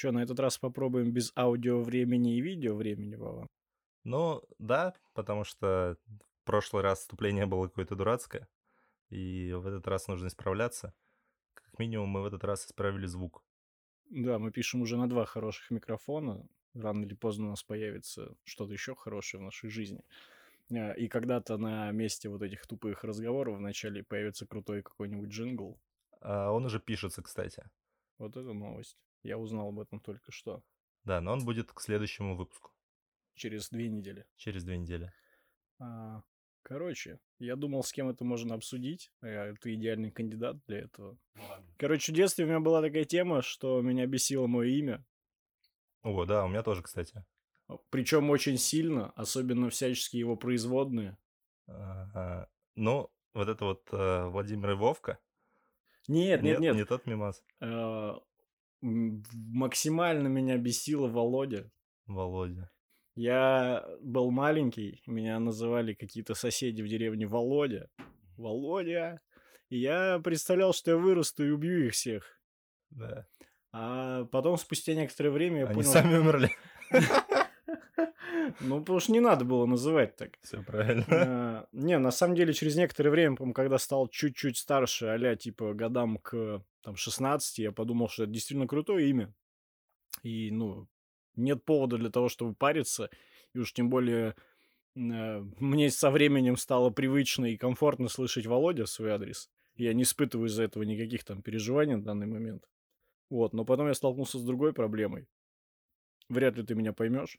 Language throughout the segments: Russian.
Что, на этот раз попробуем без аудио времени и видео времени, Вова? Ну, да, потому что в прошлый раз вступление было какое-то дурацкое, и в этот раз нужно исправляться. Как минимум, мы в этот раз исправили звук. Да, мы пишем уже на два хороших микрофона. Рано или поздно у нас появится что-то еще хорошее в нашей жизни. А, и когда-то на месте вот этих тупых разговоров вначале появится крутой какой-нибудь джингл. А он уже пишется, кстати. Вот это новость. Я узнал об этом только что. Да, но он будет к следующему выпуску. Через две недели. Через две недели. А, короче, я думал, с кем это можно обсудить. А ты идеальный кандидат для этого. Короче, в детстве у меня была такая тема, что меня бесило мое имя. О, да, у меня тоже, кстати. Причем очень сильно, особенно всяческие его производные. А, ну, вот это вот э, Владимир и Вовка. Нет, нет, нет. Не тот мимас. А, максимально меня бесило Володя. Володя. Я был маленький, меня называли какие-то соседи в деревне Володя. Володя. И я представлял, что я вырасту и убью их всех. Да. А потом, спустя некоторое время, я Они понял... сами умерли. Ну, потому что не надо было называть так. Все правильно. А, Не, на самом деле, через некоторое время, по когда стал чуть-чуть старше, а типа годам к там, 16, я подумал, что это действительно крутое имя. И, ну, нет повода для того, чтобы париться. И уж тем более э, мне со временем стало привычно и комфортно слышать Володя свой адрес. Я не испытываю из-за этого никаких там переживаний на данный момент. Вот, но потом я столкнулся с другой проблемой. Вряд ли ты меня поймешь.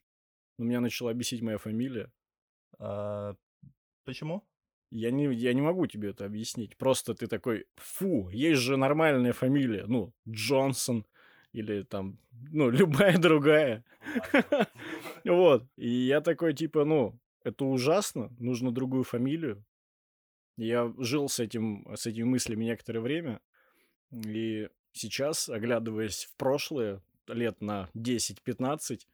Но меня начала бесить моя фамилия. А, почему? Я не, я не могу тебе это объяснить. Просто ты такой, фу, есть же нормальная фамилия. Ну, Джонсон или там, ну, любая другая. Вот. И я такой, типа, ну, это ужасно, нужно другую фамилию. Я жил с, этим, с этими мыслями некоторое время. И сейчас, оглядываясь в прошлое, лет на 10-15,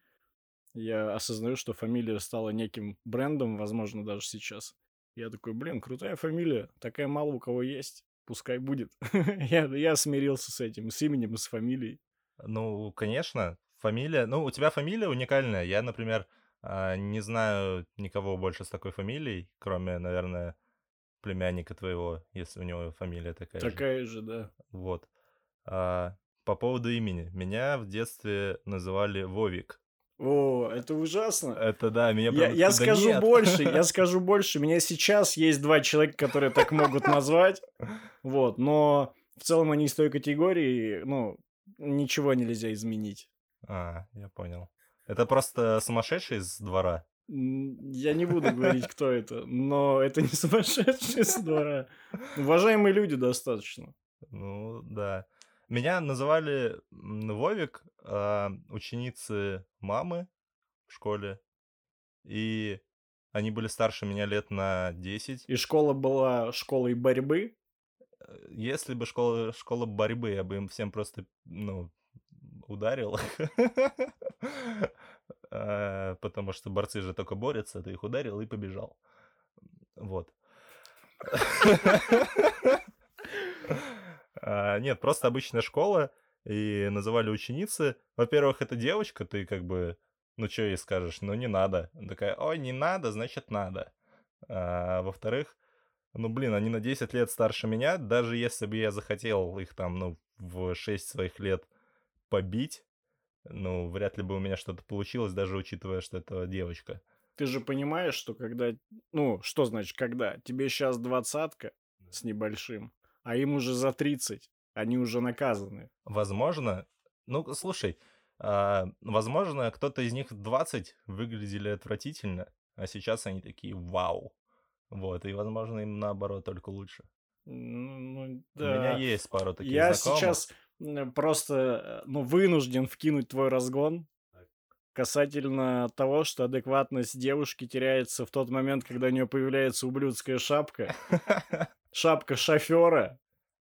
я осознаю, что фамилия стала неким брендом, возможно, даже сейчас. Я такой, блин, крутая фамилия, такая мало у кого есть, пускай будет. я, я смирился с этим, с именем и с фамилией. Ну, конечно, фамилия... Ну, у тебя фамилия уникальная. Я, например, а, не знаю никого больше с такой фамилией, кроме, наверное, племянника твоего, если у него фамилия такая, такая же. Такая же, да. Вот. А, по поводу имени. Меня в детстве называли Вовик. О, это ужасно. Это да, меня. Я, я скажу нет. больше, я скажу больше. У меня сейчас есть два человека, которые так могут назвать. Вот, но в целом они из той категории, ну, ничего нельзя изменить. А, я понял. Это просто сумасшедший из двора? Я не буду говорить, кто это, но это не сумасшедший из двора. Уважаемые люди достаточно. Ну, да. Меня называли Вовик, э, ученицы мамы в школе. И они были старше меня лет на 10. И школа была школой борьбы? Э, если бы школа, школа борьбы, я бы им всем просто, ну, ударил. Э, потому что борцы же только борются, ты их ударил и побежал. Вот. А, нет, просто обычная школа, и называли ученицы. Во-первых, это девочка, ты как бы, ну что ей скажешь, ну не надо. Она такая, ой, не надо, значит надо. А, во-вторых, ну блин, они на 10 лет старше меня, даже если бы я захотел их там, ну, в 6 своих лет побить, ну, вряд ли бы у меня что-то получилось, даже учитывая, что это девочка. Ты же понимаешь, что когда... Ну, что значит когда? Тебе сейчас двадцатка с небольшим, а им уже за 30. Они уже наказаны. Возможно. Ну, слушай, а, возможно, кто-то из них 20 выглядели отвратительно, а сейчас они такие вау. Вот, и, возможно, им наоборот только лучше. Ну, да. У меня есть пару таких Я знакомых. сейчас просто, ну, вынужден вкинуть твой разгон касательно того, что адекватность девушки теряется в тот момент, когда у нее появляется ублюдская шапка. Шапка шофера.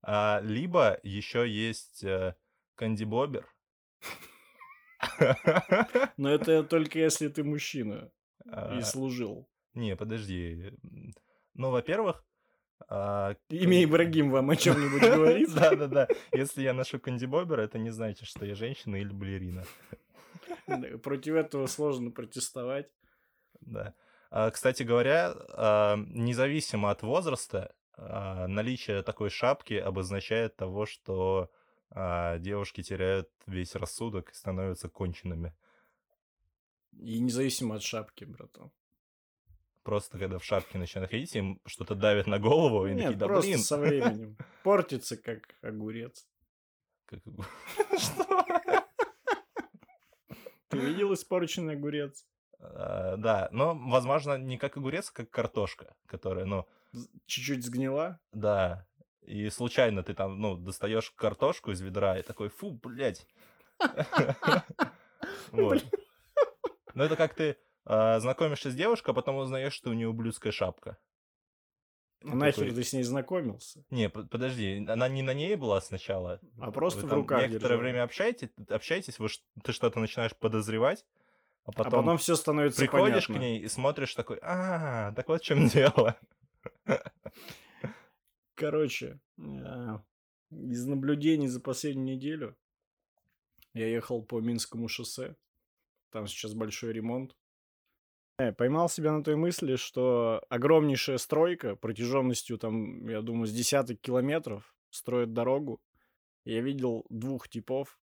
А, либо еще есть э, Канди Бобер. Но это только если ты мужчина и а, служил. Не, подожди. Ну, во-первых, А, Имя Ибрагим вам о чем-нибудь говорит? Да-да-да. Если я ношу кандибобер, это не значит, что я женщина или балерина. Да, Против этого сложно протестовать. Да. А, Кстати говоря, независимо от возраста, наличие такой шапки обозначает того, что а, девушки теряют весь рассудок и становятся конченными. И независимо от шапки, братан. Просто когда в шапке начинают ходить, им что-то давит на голову, и такие, Нет, да просто блин. со временем. Портится, как огурец. Как- Что? Ты видел испорченный огурец? А, Да, но, возможно, не как огурец, а как картошка, которая, ну, Чуть-чуть сгнила? да, и случайно ты там, ну, достаешь картошку из ведра и такой, фу, блядь. Вот. Ну, это как ты а, знакомишься с девушкой, а потом узнаешь, что у нее ублюдская шапка. А нахер ты с ней знакомился? Не, по- подожди, она не на ней была сначала. А просто Вы в руках некоторое время общаетесь, общаетесь, вы ты что-то начинаешь подозревать, а А потом, потом все становится приходишь понятно. к ней и смотришь такой, а, так вот в чем дело. Короче, а, из наблюдений за последнюю неделю я ехал по Минскому шоссе. Там сейчас большой ремонт. Э, Поймал себя на той мысли, что огромнейшая стройка протяженностью, там, я думаю, с десяток километров строит дорогу. Я видел двух типов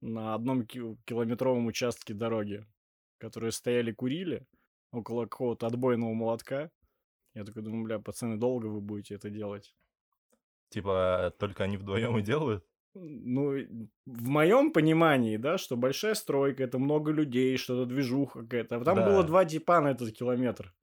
на одном ки- километровом участке дороги, которые стояли курили около какого-то отбойного молотка. Я такой думаю, бля, пацаны, долго вы будете это делать? Типа, только они вдвоем и делают? Ну, в моем понимании, да, что большая стройка, это много людей, что-то движуха какая-то. А там Да. было два типа на этот километр.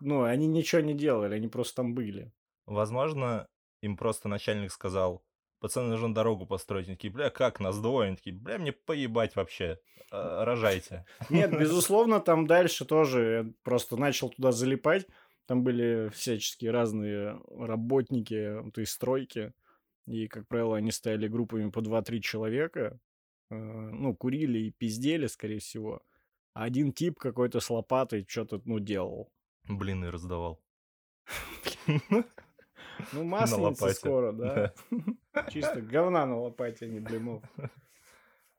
Ну, они ничего не делали, они просто там были. Возможно, им просто начальник сказал, пацаны, нужно дорогу построить. Они такие, бля, как, нас двое? Они такие, бля, мне поебать вообще, А, рожайте. Нет, безусловно, там дальше тоже я просто начал туда залипать. Там были всяческие разные работники этой стройки. И, как правило, они стояли группами по 2-3 человека. э, Ну, курили и пиздели, скорее всего. А один тип какой-то с лопатой что-то, ну, делал. Блин, и раздавал. Ну, масленица скоро, да? Чисто говна на лопате, а не блинов.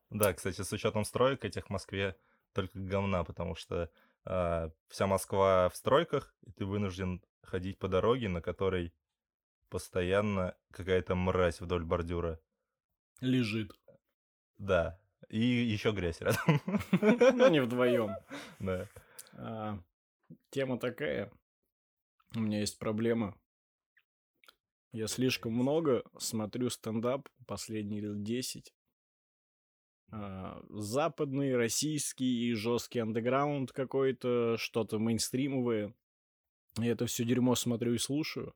Да, кстати, с учетом строек этих в Москве только говна, потому что а, вся Москва в стройках, и ты вынужден ходить по дороге, на которой постоянно какая-то мразь вдоль бордюра. Лежит. Да. И еще грязь рядом. Ну, не вдвоем. Да. А, тема такая. У меня есть проблема. Я слишком много смотрю стендап последние лет 10. А, западный, российский и жесткий андеграунд какой-то, что-то мейнстримовое. Я это все дерьмо смотрю и слушаю.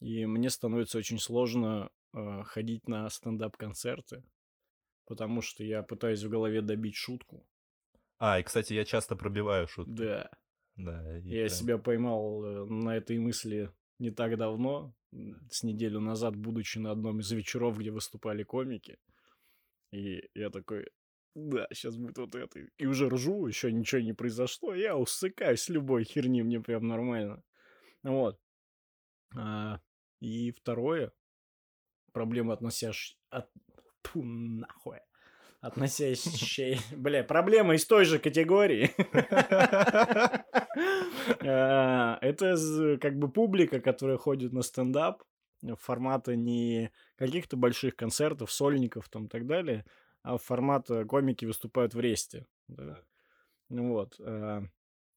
И мне становится очень сложно а, ходить на стендап-концерты, потому что я пытаюсь в голове добить шутку. А, и, кстати, я часто пробиваю шутки. Да. Да. Я прям- себя поймал э, на этой мысли не так давно, с неделю назад, будучи на одном из вечеров, где выступали комики. И я такой, да, сейчас будет вот это. И уже ржу, еще ничего не произошло. Я усыкаюсь любой херни, мне прям нормально. Вот. А, и второе, проблема относящаяся... От... Тьфу, нахуй. Относящая... Бля, проблема из той же категории. А, Это как бы публика, которая ходит на стендап формата не каких-то больших концертов, сольников там и так далее, а формата комики выступают в ресте. да. Ну Вот. а,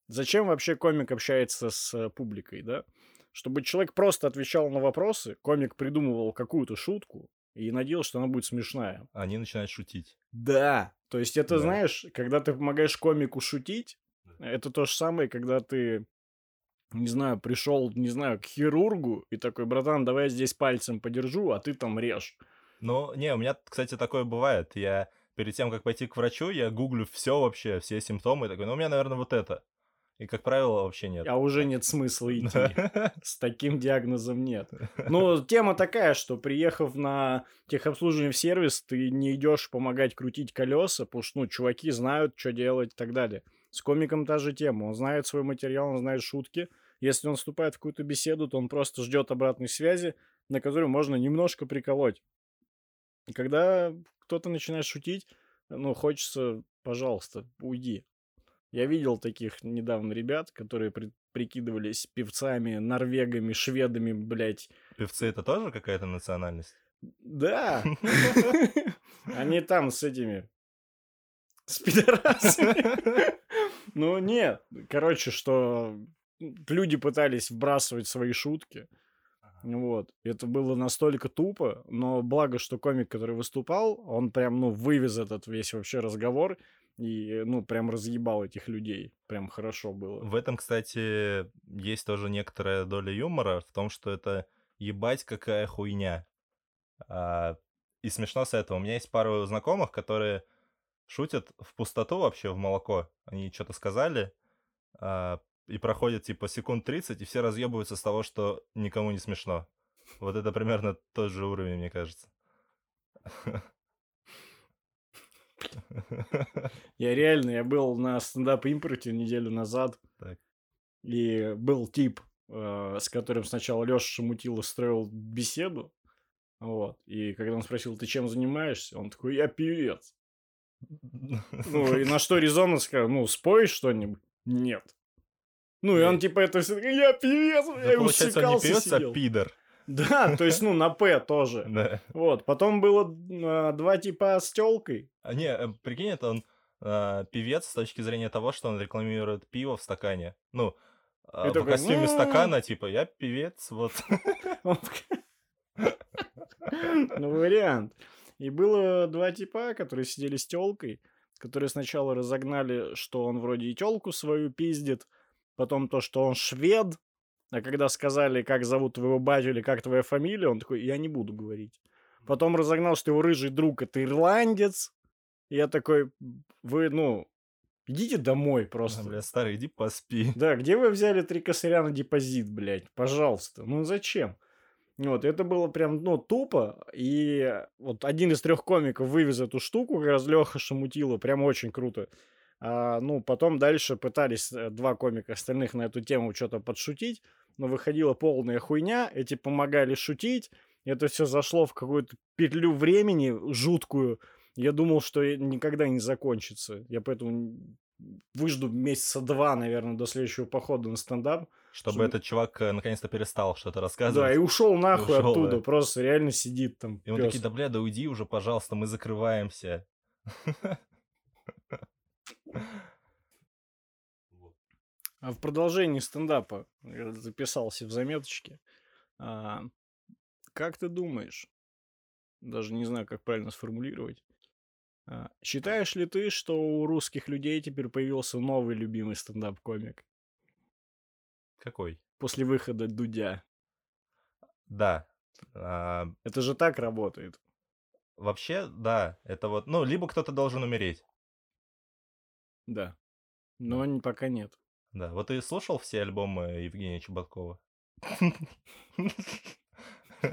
Зачем вообще комик общается с э, публикой, да? Чтобы человек просто отвечал на вопросы, комик придумывал какую-то шутку и надеялся, что она будет смешная. Они начинают шутить. Да. То есть это, Да. знаешь, когда ты помогаешь комику шутить, это то же самое, когда ты, не знаю, пришел, не знаю, к хирургу и такой, братан, давай я здесь пальцем подержу, а ты там режь. Ну, не, у меня, кстати, такое бывает. Я перед тем, как пойти к врачу, я гуглю все вообще, все симптомы, и такой, ну, у меня, наверное, вот это. И, как правило, вообще нет. А уже нет смысла идти. С таким диагнозом нет. Ну, тема такая, что приехав на техобслуживание в сервис, ты не идешь помогать крутить колеса, потому что, ну, чуваки знают, что делать и так далее. С комиком та же тема. Он знает свой материал, он знает шутки, Если он вступает в какую-то беседу, то он просто ждет обратной связи, на которую можно немножко приколоть. Когда кто-то начинает шутить, ну, хочется, пожалуйста, уйди. Я видел таких недавно ребят, которые при- прикидывались певцами, норвегами, шведами, блядь. Певцы это тоже какая-то национальность? Да. Они там с этими... С пидорасами. Ну, нет. Короче, что люди пытались вбрасывать свои шутки. Вот. Это было настолько тупо, но благо, что комик, который выступал, он прям, ну, вывез этот весь вообще разговор и, ну, прям разъебал этих людей. Прям хорошо было. В этом, кстати, есть тоже некоторая доля юмора в том, что это ебать какая хуйня. А, и смешно с этого. У меня есть пару знакомых, которые шутят в пустоту вообще, в молоко. Они что-то сказали, а, и проходит типа секунд 30, и все разъебываются с того, что никому не смешно. Вот это примерно тот же уровень, мне кажется. Я реально, я был на стендап-импорте неделю назад, Так. и был тип, э, с которым сначала Леша Шамутилов строил беседу, вот, и когда он спросил, ты чем занимаешься, он такой, я певец. Ну, и на что резонно сказал, ну, спой что-нибудь? Нет. Ну, и он типа это все, я певец, я он не певец, а пидор. Да, то есть, ну, на П тоже. Да. Вот, потом было э, два типа с телкой. А не, э, прикинь, это он а, певец с точки зрения того, что он рекламирует пиво в стакане. Ну, И в такой, костюме «М-м-м». стакана, типа, я певец, вот. Ну, вариант. И было два типа, которые сидели с телкой, которые сначала разогнали, что он вроде и телку свою пиздит, потом то, что он швед, а когда сказали, как зовут твоего батю или как твоя фамилия, он такой, я не буду говорить. Потом разогнал, что его рыжий друг это ирландец. И я такой, вы, ну, идите домой просто. Бля, старый, иди поспи. Да, где вы взяли три косаря на депозит, блядь? Пожалуйста. Ну зачем? Вот, это было прям, ну, тупо. И вот один из трех комиков вывез эту штуку, как раз Леха Шамутила, прям очень круто. А, ну, потом дальше пытались э, два комика остальных на эту тему что-то подшутить, но выходила полная хуйня, эти помогали шутить, это все зашло в какую-то петлю времени жуткую. Я думал, что и никогда не закончится. Я поэтому выжду месяца два, наверное, до следующего похода на стендап. Чтобы Чтобы- этот чувак э, наконец-то перестал что-то Да, рассказывать. и ушел нахуй ушел, оттуда. да. Просто реально сидит там. И он пёс. такие, да бля, да уйди уже, пожалуйста, мы закрываемся. А в продолжении стендапа я записался в заметочке. А, как ты думаешь, даже не знаю, как правильно сформулировать, а, считаешь ли ты, что у русских людей теперь появился новый любимый стендап-комик Какой? после выхода Дудя? Да. А, Это же так работает. Вообще, да, это вот, ну, либо кто-то должен умереть. Да. Но не- пока нет. Да, вот ты слушал все альбомы Евгения Чеботкова?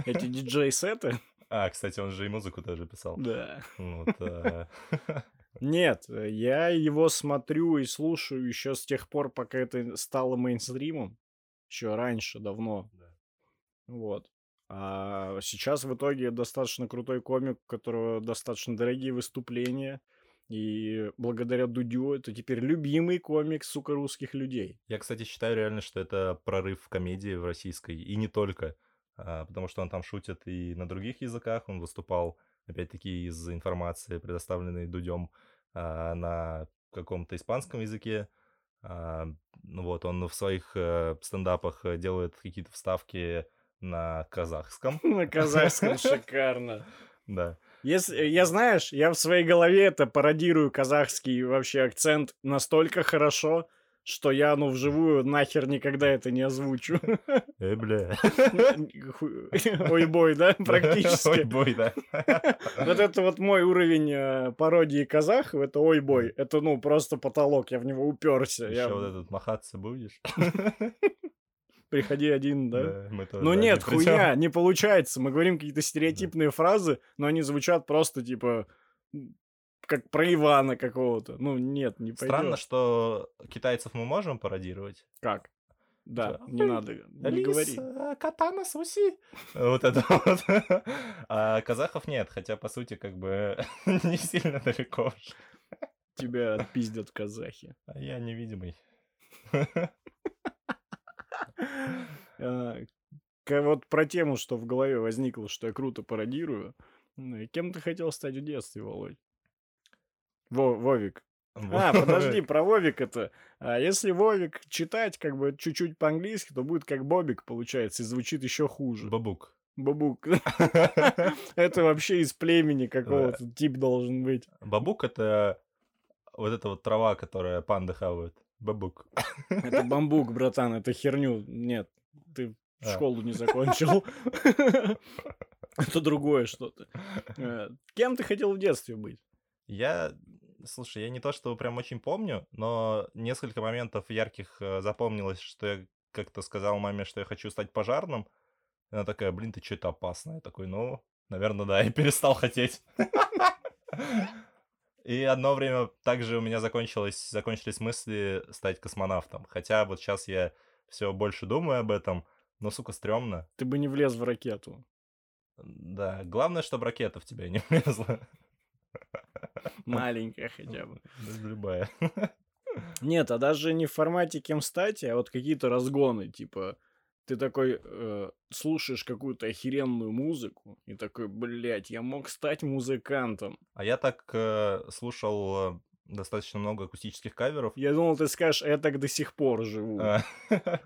Эти диджей-сеты? А, кстати, он же и музыку тоже писал. Да. Вот, а, Нет, я его смотрю и слушаю еще с тех пор, пока это стало мейнстримом. Еще раньше, давно. Да. Вот. А сейчас в итоге достаточно крутой комик, у которого достаточно дорогие выступления. И благодаря Дудю это теперь любимый комик, сука, русских людей. Я, кстати, считаю реально, что это прорыв в комедии в российской, и не только, а, потому что он там шутит и на других языках, он выступал, опять-таки, из информации, предоставленной Дудем, а, на каком-то испанском языке, А, ну вот, он в своих э, стендапах э, делает какие-то вставки на казахском, На казахском шикарно. да. Если, я, знаешь, я в своей голове это пародирую казахский вообще акцент настолько хорошо, что я, ну, вживую нахер никогда это не озвучу. Э, бля. Ой, бой, да, Ой, практически. бой, да. Вот это вот мой уровень э, пародии казахов, это ой, бой. Это, ну, просто потолок, я в него уперся. Еще Я... вот этот махаться будешь? Приходи один, да? тоже Ну нет, придём. хуйня, не получается. Мы говорим какие-то стереотипные фразы, но они звучат просто типа как про Ивана какого-то. Ну нет, не пойдет. Странно, что китайцев мы можем пародировать, Как? Да, не надо, не говори. Алиса, катана суси. Вот это вот. А казахов нет, хотя, по сути, как бы не сильно далеко. Тебя отпиздят казахи. А я невидимый. Ка- Вот про тему, что в голове возникло, что я круто пародирую. Кем ты хотел стать в детстве, Володь? Во, Вовик. А, подожди, про Вовик это. А если Вовик читать как бы чуть-чуть по-английски, то будет как Бобик, получается, и звучит еще хуже. Бабук. Бабук. Это вообще из племени какого-то тип должен быть. Бабук это вот эта вот трава, которая панды хавают. Бабук. Это бамбук, братан, это херню. Нет, ты А. школу не закончил. Это другое что-то. Э, Кем ты хотел в детстве быть? Я, слушай, я не то что прям очень помню, но несколько моментов ярких э, запомнилось, что я как-то сказал маме, что я хочу стать пожарным. Она такая, блин, ты что, это опасно? Я такой, ну, наверное, да, и перестал хотеть. И одно время также у меня закончилось, закончились мысли стать космонавтом. Хотя вот сейчас я все больше думаю об этом, но, сука, стрёмно. Ты бы не влез в ракету. Да, главное, чтобы ракета в тебя не влезла. Маленькая хотя бы. Любая. Нет, а даже не в формате кем стать, а вот какие-то разгоны, типа ты такой э, слушаешь какую-то охеренную музыку и такой, блядь, я мог стать музыкантом. А я так э, слушал э, достаточно много акустических каверов. Я думал, ты скажешь, я так до сих пор живу. А,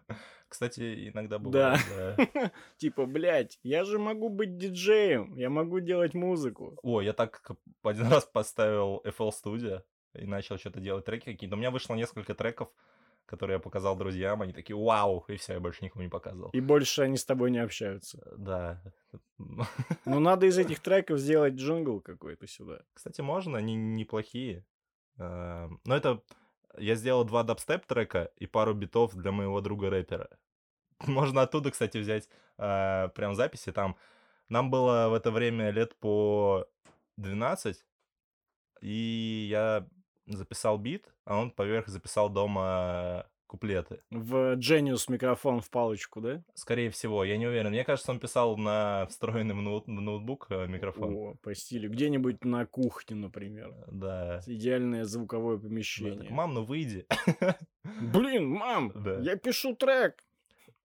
Кстати, иногда бывает. да. Типа, блядь, я же могу быть диджеем, я могу делать музыку. О, я так один раз поставил FL Studio и начал что-то делать треки какие-то. У меня вышло несколько треков, которые я показал друзьям. Они такие, вау, и все, я больше никому не показывал. И больше они с тобой не общаются. Да. Ну, надо из этих треков сделать джингл какой-то сюда. Кстати, можно, они неплохие. А, Но это... Я сделал два дабстеп трека и пару битов для моего друга рэпера. Можно оттуда, кстати, взять а, прям записи. Там нам было в это время лет по 12, и я записал бит, а он поверх записал дома куплеты. В Genius микрофон в палочку, да? Скорее всего, я не уверен. Мне кажется, он писал на встроенный в ноут- в ноутбук э, микрофон. О, по стилю. Где-нибудь на кухне, например. Да. Идеальное звуковое Да, так, помещение. Мам, ну выйди. Блин, мам, Да. я пишу трек.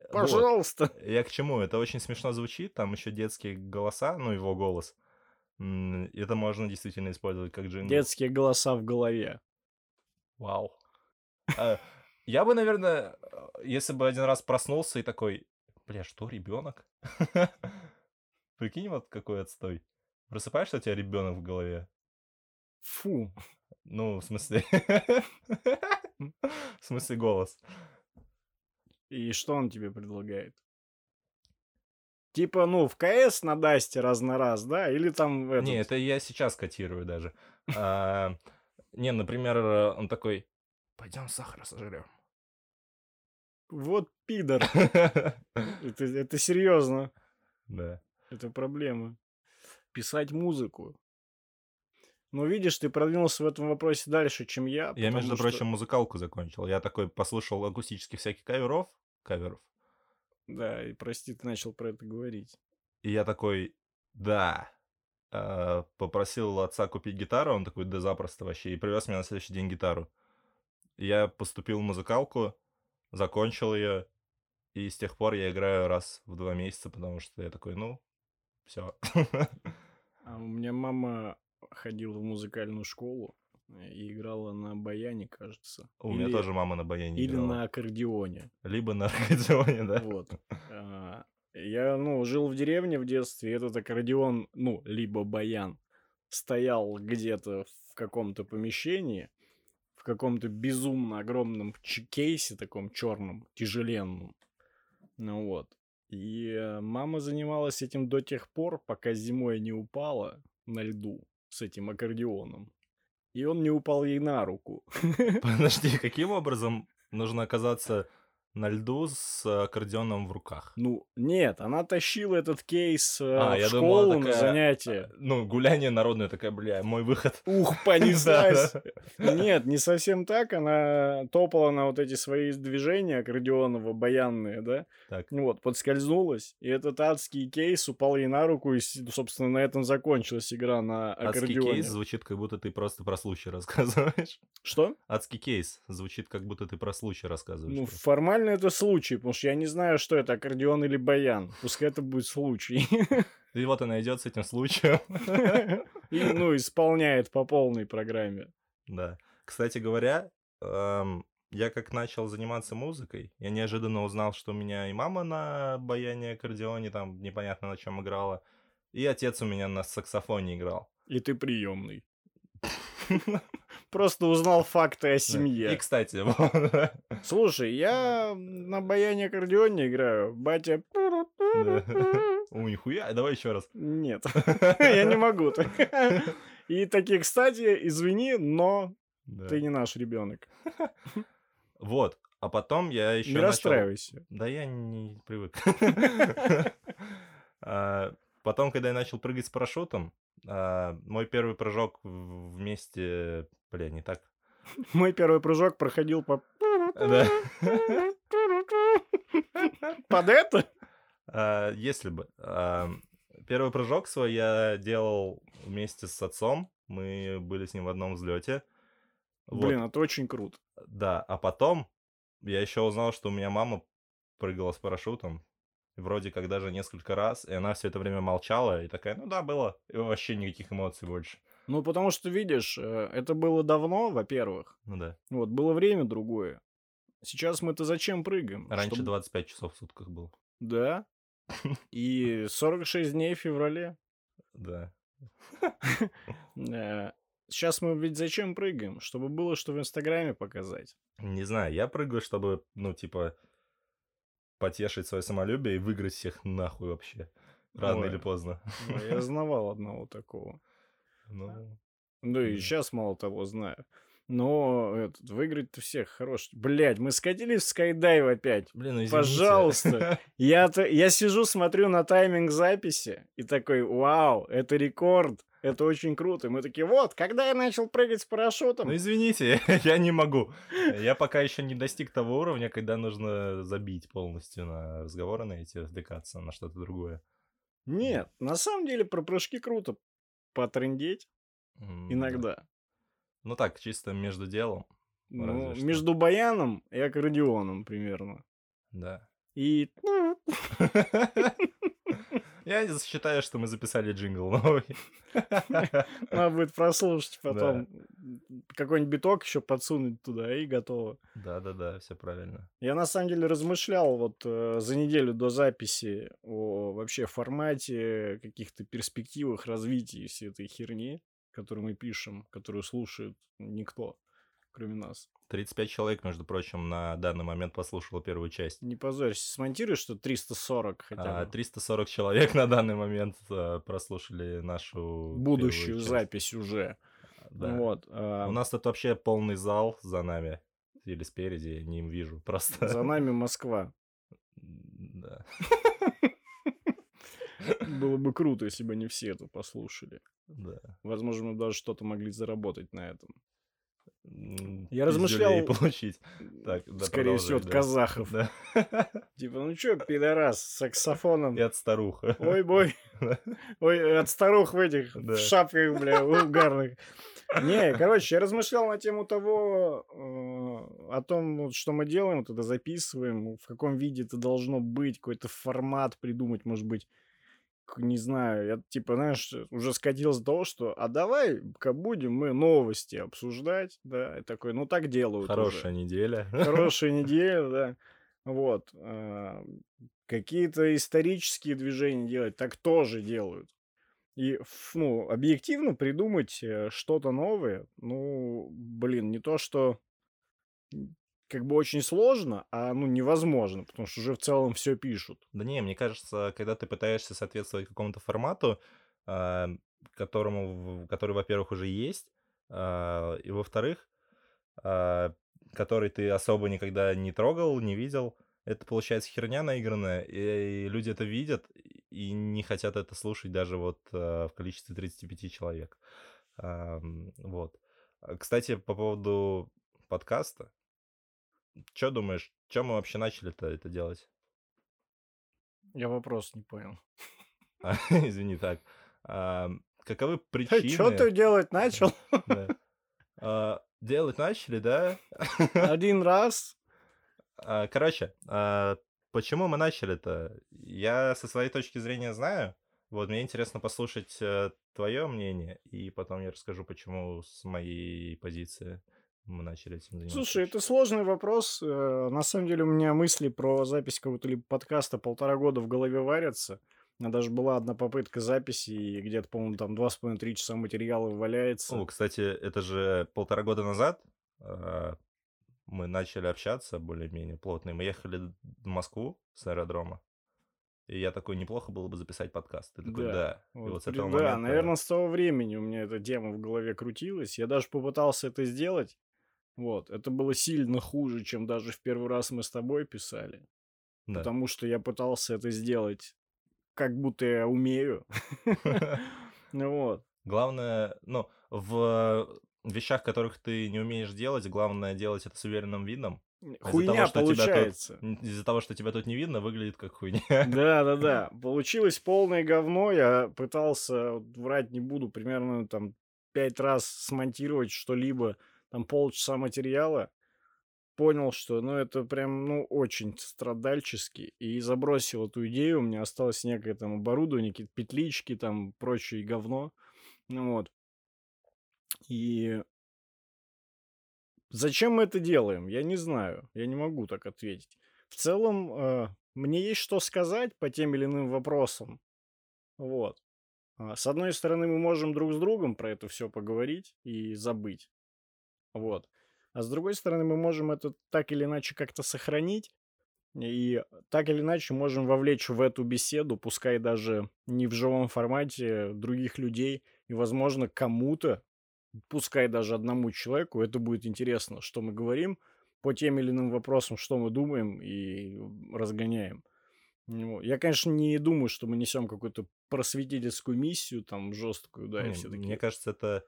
Вот. Пожалуйста. Я к чему? Это очень смешно звучит, там еще детские голоса, ну, его голос. Это можно действительно использовать как джингл. Детские голоса в голове. Вау. А, Я бы, наверное, э, если бы один раз проснулся и такой, бля, что, ребенок? Прикинь, вот какой отстой. Просыпаешься, у тебя ребенок в голове. Фу. Ну, в смысле... В смысле голос. И что он тебе предлагает? Типа, ну, в КС на Дасте раз на раз, да? Или там этот... Не, это я сейчас котирую даже. А, Не, например, он такой, пойдем сахара сожрем. Вот пидор. Это, это серьезно. Да. Это проблема. Писать музыку. Ну, видишь, ты продвинулся в этом вопросе дальше, чем я. Я, между что- прочим, музыкалку закончил. Я такой послушал акустических всяких каверов, каверов. Да, и прости, ты начал про это говорить. И я такой, да. А, Попросил отца купить гитару, он такой, да запросто вообще, и привез мне на следующий день гитару. Я поступил в музыкалку, закончил ее, и с тех пор я играю раз в два месяца, потому что я такой, ну, все. А у меня мама ходила в музыкальную школу и играла на баяне, кажется. У меня Или- тоже мама на баяне Или играла. на аккордеоне. Либо на аккордеоне, да? Вот. А, Я, ну, жил в деревне в детстве, и этот аккордеон, ну, либо баян, стоял где-то в каком-то помещении, в каком-то безумно огромном кейсе, таком черном, тяжеленном. Ну вот. И э, мама занималась этим до тех пор, пока зимой не упала на льду с этим аккордеоном. И он не упал ей на руку. Подожди, каким образом нужно оказаться на льду с аккордеоном в руках. Ну, нет, она тащила этот кейс э, А, в я школу на такая, занятия. Ну, гуляние народное такая, бля, мой выход. Ух, понеслась. Нет, не совсем так. Она топала на вот эти свои движения аккордеоново-баянные, да? Так, Вот, подскользнулась, и этот адский кейс упал ей на руку, и, собственно, на этом закончилась игра на адский аккордеоне. кейс звучит, как будто ты просто про случай рассказываешь. Что? Адский кейс звучит, как будто ты про случай рассказываешь. Ну, просто. Формально это случай, потому что я не знаю, что это, аккордеон или баян. Пускай это будет случай. И вот она идет с этим случаем. И, ну, исполняет по полной программе. Да. Кстати говоря, эм, я как начал заниматься музыкой, я неожиданно узнал, что у меня и мама на баяне аккордеоне там непонятно на чем играла, и отец у меня на саксофоне играл. И ты приемный. Просто узнал факты о семье. И, кстати, Слушай, я на баяне аккордеоне играю. Батя... у нихуя, давай еще раз. Нет, я не могу. И такие, кстати, извини, но ты не наш ребенок. Вот, а потом я еще Не расстраивайся. Да я не привык. А, Потом, когда я начал прыгать с парашютом, а, мой первый прыжок вместе... Бля, не так. Мой первый прыжок проходил по... Да. Под это? А, Если бы. А, Первый прыжок свой я делал вместе с отцом. Мы были с ним в одном взлете. Блин, это очень круто. Да, а потом я еще узнал, что у меня мама прыгала с парашютом. Вроде как даже несколько раз, и она все это время молчала и такая, ну да, было. И вообще никаких эмоций больше. Ну, потому что, видишь, э, это было давно, во-первых. Ну да. Вот, было время другое. Сейчас мы-то зачем прыгаем? Раньше Чтоб- 25 часов в сутках был. Да. И 46 дней в феврале. Да. Э, Сейчас мы ведь зачем прыгаем? Чтобы было что в Инстаграме показать. Не знаю, я прыгаю, чтобы, ну, типа, потешить свое самолюбие и выиграть всех нахуй вообще. Рано Ой. или поздно. Ну, Я знавал одного такого. Ну, Ну и сейчас мало того знаю. Но этот, выиграть-то всех хорош. Блять, мы скатились в скайдайв опять. блин, ну извините. Пожалуйста. Я, я сижу, смотрю на тайминг записи и такой, вау, это рекорд, это очень круто. Мы такие, вот, когда я начал прыгать с парашютом, Ну извините, я не могу. Я пока еще не достиг того уровня, когда нужно забить полностью на разговоры на эти, отвлекаться на что-то другое. нет, на самом деле про прыжки круто потрындеть да. иногда. Ну так, чисто между делом, Ну, между баяном и аккордеоном примерно. да. И Я считаю, что мы записали джингл новый. надо будет прослушать потом. Какой-нибудь биток еще подсунуть туда и готово. Да-да-да, все правильно. Я на самом деле размышлял вот э, за неделю до записи о вообще формате, каких-то перспективах развития всей этой херни, которую мы пишем, которую слушает никто, кроме нас. 35 человек, между прочим, на данный момент послушало первую часть. Не позорься, смонтируешь, что 340 хотя А бы. 340 человек на данный момент э, прослушали нашу Будущую запись уже. Да. Вот. а, У нас тут вообще полный зал за нами. Или спереди, я не вижу. Просто. За нами Москва. Да. Было бы круто, если бы не все это послушали. Да. Возможно, мы даже что-то могли заработать на этом. Я размышлял- получить. Так, да, Скорее всего, от да. казахов. Да. Типа, ну чё, пидорас, с саксофоном. И от старуха. Ой, бой. Ой, от старух в этих, Да. в шапках, бля, угарных. Не, короче, я размышлял на тему того, э, о том, вот, что мы делаем, вот это записываем, в каком виде это должно быть, какой-то формат придумать, может быть, не знаю, я типа, знаешь, уже скатился до того, что, а давай-ка будем мы новости обсуждать, да, и такой, ну так делают уже. Хорошая неделя. Хорошая неделя, да. Вот. а, Какие-то исторические движения делать, так тоже делают. И, ну, объективно придумать э, что-то новое, ну, блин, не то, что как бы очень сложно, а, ну, невозможно, потому что уже в целом все пишут. Да не, мне кажется, когда ты пытаешься соответствовать какому-то формату, а, которому, который, во-первых, уже есть, а, и во-вторых, а, который ты особо никогда не трогал, не видел, это получается херня наигранная, и люди это видят и не хотят это слушать даже вот в количестве 35 человек. Вот. Кстати, по поводу подкаста. Что думаешь, чем мы вообще начали-то это делать? Я вопрос не понял. А, извини, так. А, каковы причины... Что ты делать начал? Да. А, делать начали, да? Один раз. А, короче, почему мы начали-то? Я со своей точки зрения знаю. Вот, мне интересно послушать э, твое мнение, и потом я расскажу, почему с моей позиции мы начали этим заниматься. Слушай, это сложный вопрос. Э, на самом деле у меня мысли про запись какого-то либо подкаста полтора года в голове варятся. Даже была одна попытка записи, и где-то, по-моему, там два с половиной-три часа материала валяется. О, кстати, это же полтора года назад э, мы начали общаться более-менее плотно. И мы ехали в Москву с аэродрома. И я такой, неплохо было бы записать подкаст. Ты такой, да. да. Вот, и вот с этого да, момента... наверное, с того времени у меня эта тема в голове крутилась. Я даже попытался это сделать. Вот, это было сильно хуже, чем даже в первый раз мы с тобой писали. Да. Потому что я пытался это сделать, как будто я умею. Вот. Главное, ну, в вещах, которых ты не умеешь делать, главное делать это с уверенным видом. Хуйня из того, получается. Тут, из-за того, что тебя тут не видно, выглядит как хуйня. Да-да-да. Получилось полное говно. Я пытался, врать не буду, примерно там пять раз смонтировать что-либо, там полчаса материала. Понял, что, ну, это прям, ну, очень страдальчески. И забросил эту идею. У меня осталось некое там оборудование, какие-то петлички, там, прочее говно. Ну, вот. И Зачем мы это делаем? Я не знаю. Я не могу так ответить. В целом, э, мне есть что сказать по тем или иным вопросам. Вот. А, с одной стороны, мы можем друг с другом про это все поговорить и забыть. Вот. А с другой стороны, мы можем это так или иначе как-то сохранить. И так или иначе можем вовлечь в эту беседу, пускай даже не в живом формате, других людей. И, возможно, кому-то пускай даже одному человеку, это будет интересно, что мы говорим по тем или иным вопросам, что мы думаем и разгоняем. Я, конечно, не думаю, что мы несем какую-то просветительскую миссию, там, жесткую, да, и все таки Мне кажется, это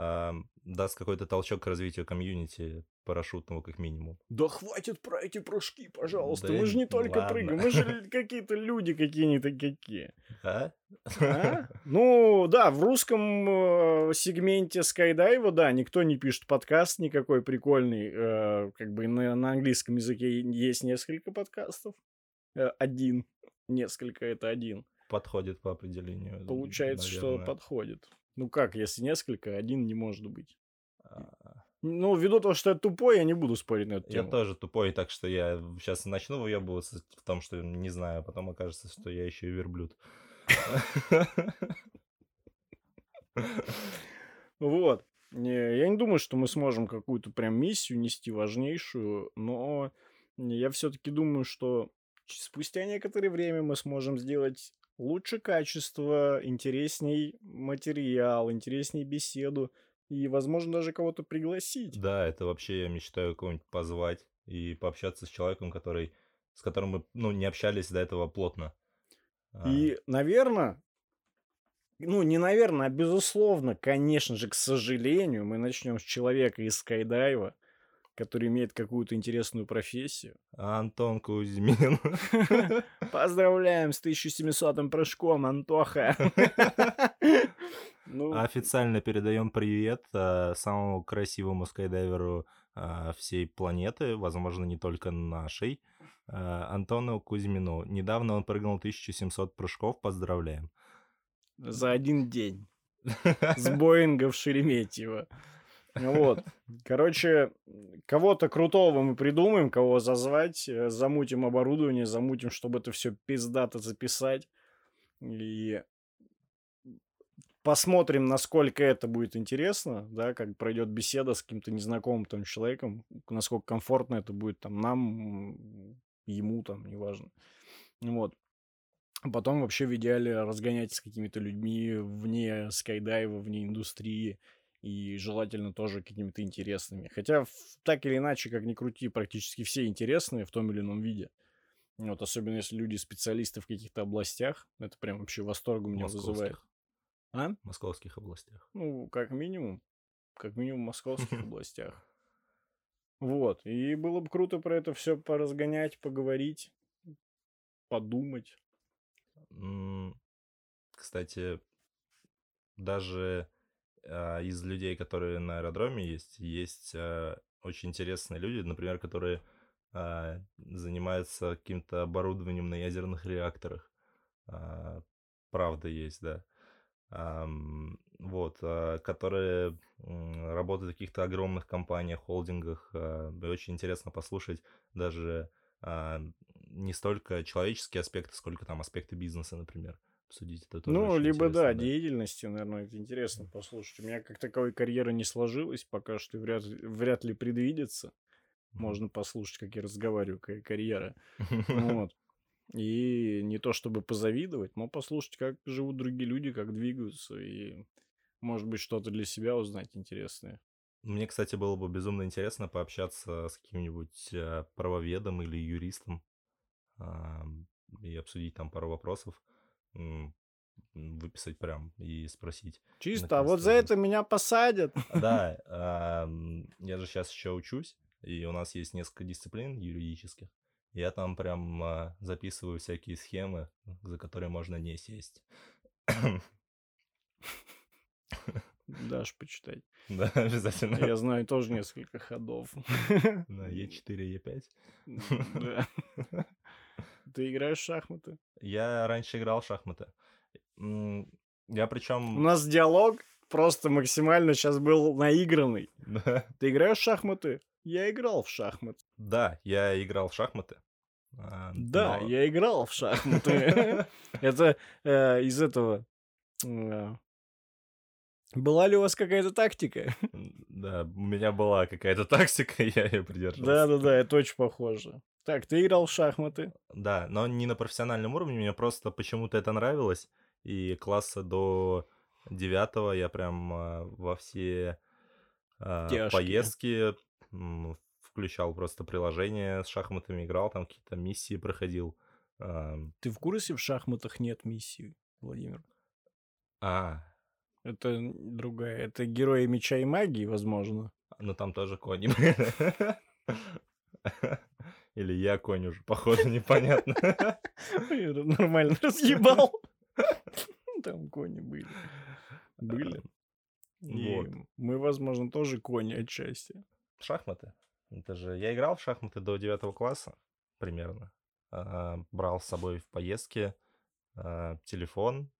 э, даст какой-то толчок к развитию комьюнити парашютного, как минимум. Да хватит про эти прыжки, пожалуйста. Да мы же не только ладно. прыгаем, мы же какие-то люди какие-нибудь какие. А? а? Ну, да, в русском э, сегменте скайдайва, да, никто не пишет подкаст никакой прикольный. Э, как бы на, на английском языке есть несколько подкастов. Э, один. Несколько это один. Подходит по определению. Получается, наверное. что подходит. Ну как, если несколько, один не может быть. А... Ну, ввиду того, что я тупой, я не буду спорить на эту тему. Я тоже тупой, так что я сейчас начну выебываться в том, что не знаю, а потом окажется, что я еще и верблюд. Вот. Я не думаю, что мы сможем какую-то прям миссию нести важнейшую, но я все-таки думаю, что спустя некоторое время мы сможем сделать лучше качество, интересней материал, интересней беседу, и, возможно, даже кого-то пригласить. Да, это вообще я мечтаю кого-нибудь позвать и пообщаться с человеком, который, с которым мы, ну, не общались до этого плотно. И, а... наверное, ну, не наверное, а безусловно, конечно же, к сожалению, мы начнем с человека из Скайдайва, который имеет какую-то интересную профессию. Антон Кузьмин. Поздравляем с 1700-м прыжком, Антоха. Ну... Официально передаем привет э, самому красивому скайдайверу э, всей планеты, возможно, не только нашей, э, Антону Кузьмину. Недавно он прыгнул 1700 прыжков, поздравляем. За один день. С Боинга в Шереметьево. Вот. Короче, кого-то крутого мы придумаем, кого зазвать, э, замутим оборудование, замутим, чтобы это все пиздато записать. И посмотрим, насколько это будет интересно, да, как пройдет беседа с каким-то незнакомым там человеком, насколько комфортно это будет там нам, ему там, неважно. Вот. Потом вообще в идеале разгонять с какими-то людьми вне скайдайва, вне индустрии, и желательно тоже какими-то интересными. Хотя так или иначе, как ни крути, практически все интересные в том или ином виде. Вот, особенно если люди специалисты в каких-то областях. Это прям вообще восторг у меня вызывает. А? Московских областях. Ну, как минимум. Как минимум в московских областях. Вот. И было бы круто про это все поразгонять, поговорить, подумать. Кстати, даже из людей, которые на аэродроме есть, есть а, очень интересные люди, например, которые а, занимаются каким-то оборудованием на ядерных реакторах. А, Правда есть, да. Вот, а, которые работают в каких-то огромных компаниях, холдингах. а, И очень интересно послушать даже а, не столько человеческие аспекты, сколько там аспекты бизнеса, например. Обсудить это тоже Ну, либо да, да. деятельности, наверное, это интересно послушать. У меня как таковой карьеры не сложилось пока что, вряд, вряд ли предвидится. Можно послушать, как я разговариваю, какая карьера. Вот. И не то чтобы позавидовать, но послушать, как живут другие люди, как двигаются, и, может быть, что-то для себя узнать интересное. Мне, кстати, было бы безумно интересно пообщаться с каким-нибудь а, правоведом или юристом и обсудить там пару вопросов, выписать прям и спросить. Чисто, а вот за это меня посадят. Да, ам, я же сейчас еще учусь, и у нас есть несколько дисциплин юридических. Я там прям а, записываю всякие схемы, за которые можно не сесть. Дашь почитать. Да, обязательно. Я знаю тоже несколько ходов. На Е4, Е5. Да. Ты играешь в шахматы? Я раньше играл в шахматы. Я У причем... нас диалог просто максимально сейчас был наигранный. Да, Ты играешь в шахматы? Я играл в шахматы. Да, я играл в шахматы. а, Да, но- я играл в шахматы. Это э, из этого. э, Была ли у вас какая-то тактика? Да, у меня была какая-то тактика, я ее придерживался. Да-да-да, это очень похоже. Так, ты играл в шахматы. Да, но не на профессиональном уровне, мне просто почему-то это нравилось. И класса до девятого я прям а, во все а, Тяжкие. поездки включал просто приложение с шахматами, играл, там какие-то миссии проходил. Ты в курсе, в шахматах нет миссии, Владимир? А, Это другая. Это герои меча и магии, возможно. ну там тоже кони. Или я конь уже, походу, непонятно. Нормально разъебал. Там кони были. Были. И мы, возможно, тоже кони отчасти. Шахматы. Это же я играл в шахматы до девятого класса примерно. А, брал с собой в поездке а, телефон,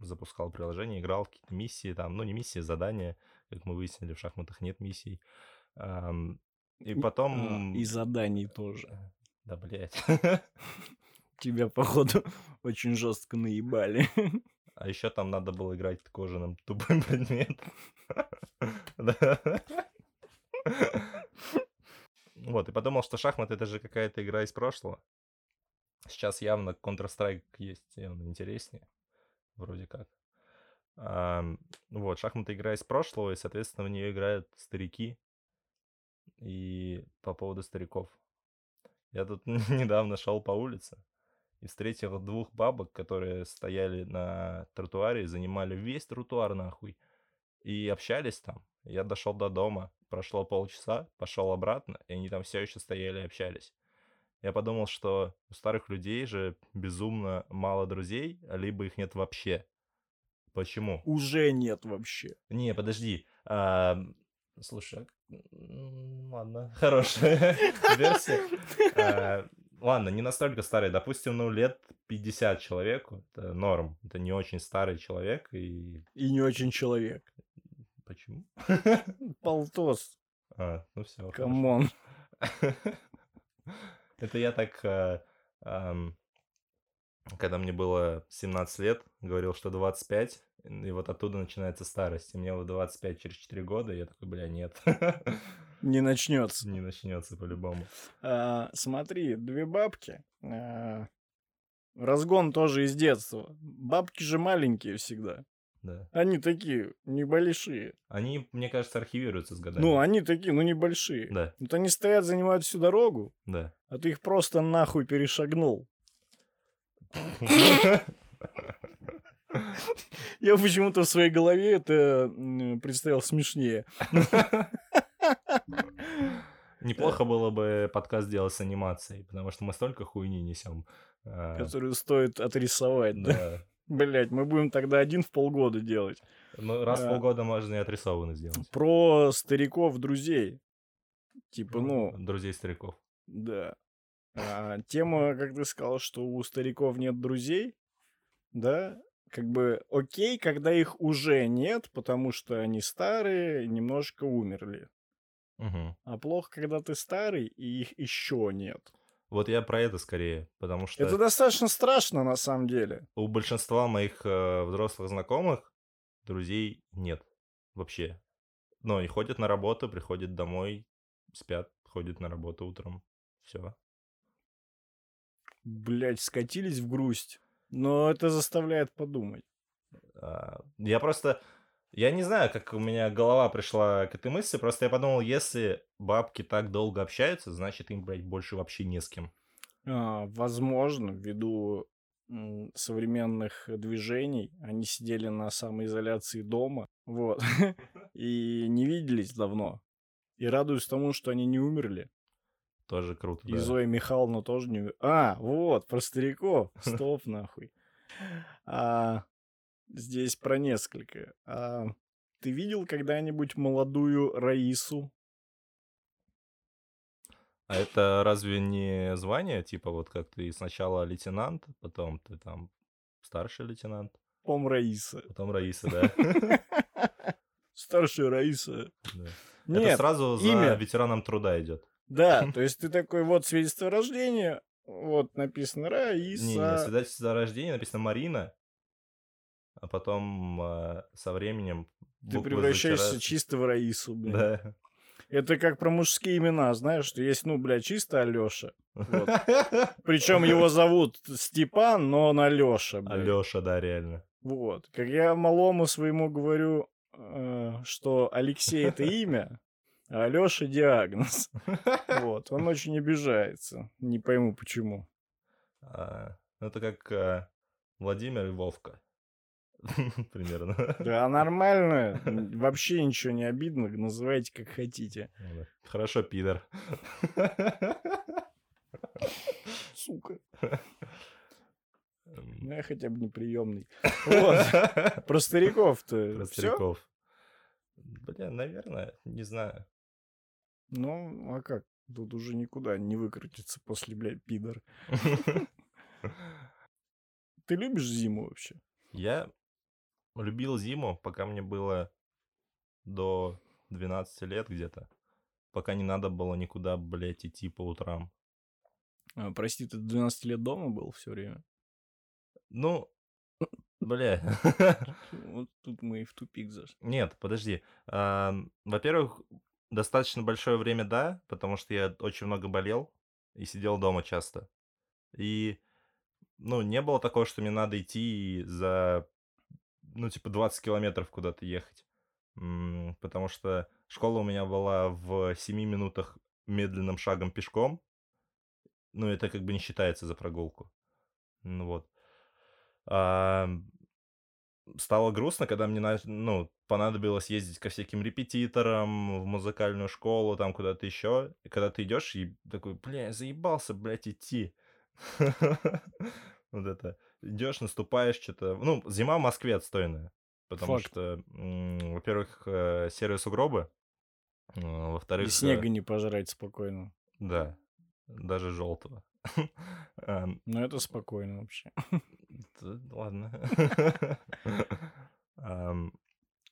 запускал приложение, играл какие-то миссии там, ну не миссии, задания, как мы выяснили, в шахматах нет миссий. И И- потом... А, И заданий тоже. Да, блядь. Тебя, походу, очень жестко наебали. А еще там надо было играть кожаным тупым предметом. Вот, и подумал, что шахматы это же какая-то игра из прошлого. Сейчас явно Counter-Strike есть явно интереснее. Вроде как. Ам, Вот, шахматы игра из прошлого, и, соответственно, в нее играют старики. И по поводу стариков. Я тут недавно шел по улице и встретил двух бабок, которые стояли на тротуаре и занимали весь тротуар нахуй. И общались там. Я дошел до дома, прошло полчаса, пошел обратно, и они там все еще стояли и общались. Я подумал, что у старых людей же безумно мало друзей, либо их нет вообще. Почему? Уже нет вообще. Не, подожди. а, Слушай, ладно, хорошая версия. А, Ладно, не настолько старый. Допустим, ну, лет 50 человеку. Это норм. Это не очень старый человек. И И не очень человек. почему? Полтос. А, ну все. Come on. Это я так, а, когда мне было 17 лет, говорил, что 25, и вот оттуда начинается старость. И мне вот 25 через 4 года, и я такой, бля, нет. Не начнется. Не начнется по-любому. А, смотри, две бабки. а, разгон тоже из детства. Бабки же маленькие всегда. Да. Они такие небольшие. Они, мне кажется, архивируются с годами. Ну, они такие, ну, небольшие. Да, Вот они стоят, занимают всю дорогу, да. а ты их просто нахуй перешагнул. Я почему-то в своей голове это представил смешнее. Неплохо было бы подкаст делать с анимацией, потому что мы столько хуйни несем. А. Которую стоит отрисовать, да? Блять, мы будем тогда один в полгода делать. Ну, раз в А. полгода можно и отрисованно сделать. Про стариков-друзей. Типа, ну, Друзей стариков. Да. А, тема, как ты сказал, что у стариков нет друзей, да, как бы окей, когда их уже нет, потому что они старые, немножко умерли. Мгм. А плохо, когда ты старый, и их еще нет. Вот я про это скорее, потому что Это достаточно страшно, на самом деле. у большинства моих э, взрослых знакомых друзей нет вообще. Но они ходят на работу, приходят домой, спят, ходят на работу утром. Все. Блять, скатились в грусть. Но это заставляет подумать. А, Я просто... Я не знаю, как у меня голова пришла к этой мысли, просто я подумал, если бабки так долго общаются, значит им, блядь, больше вообще не с кем. А, возможно, ввиду современных движений, они сидели на самоизоляции дома, вот, и не виделись давно. И радуюсь тому, что они не умерли. Тоже круто, И да. Зоя Михайловна тоже не. А, вот, про стариков. Стоп, нахуй. А, здесь про несколько. А, ты видел когда-нибудь молодую Раису? А это разве не звание? Типа вот как ты сначала лейтенант, потом ты там старший лейтенант, Пом Раиса. потом Раиса, да? Старшая Раиса. Да. Это Нет, сразу за имя. ветераном труда идет. Да, то есть ты такой, вот свидетельство о рождении, вот написано Не, Раиса. не, свидетельство о рождении написано Марина, а потом э, со временем Ты превращаешься затираются. чисто в Раису, блин. Да. Это как про мужские имена, знаешь, что есть, ну, бля, чисто Алёша. Вот. Причем его зовут Степан, но он Алёша, бля. Алёша, да, реально. Вот. Как я малому своему говорю, э, что Алексей это имя, Алёша диагноз. Вот. Он очень обижается. Не пойму почему. А, ну, Это как э, Владимир и Вовка. Примерно. Да, нормально. Вообще ничего не обидно. Называйте как хотите. Хорошо, пидор. Сука. Ну, я хотя бы неприемный. Вот. Про стариков-то Про стариков. Бля, наверное, не знаю. Ну, а как? Тут уже никуда не выкрутиться после, блядь, пидор. Ты любишь зиму вообще? Я любил зиму, пока мне было до 12 лет где-то. Пока не надо было никуда, блядь, идти по утрам. А, прости, ты до 12 лет дома был все время? Ну, бля. Вот тут мы и в тупик зашли. Нет, подожди. Во-первых, достаточно большое время, да, потому что я очень много болел и сидел дома часто. И, ну, не было такого, что мне надо идти за, ну, типа, 20 километров куда-то ехать. Потому что школа у меня была в 7 минутах медленным шагом пешком. Ну, это как бы не считается за прогулку. Ну, вот. Стало грустно, когда мне ну, понадобилось ездить ко всяким репетиторам, в музыкальную школу, там куда-то еще. И когда ты идешь и такой, бля, я заебался, блядь, идти. Вот это. Идешь, наступаешь, что-то. Ну, зима в Москве отстойная. Потому Факт. что, во-первых, э, серые сугробы. И Во-вторых, э, снега не пожрать спокойно. да, даже желтого. Ам, Но это спокойно вообще. Ладно. Ам,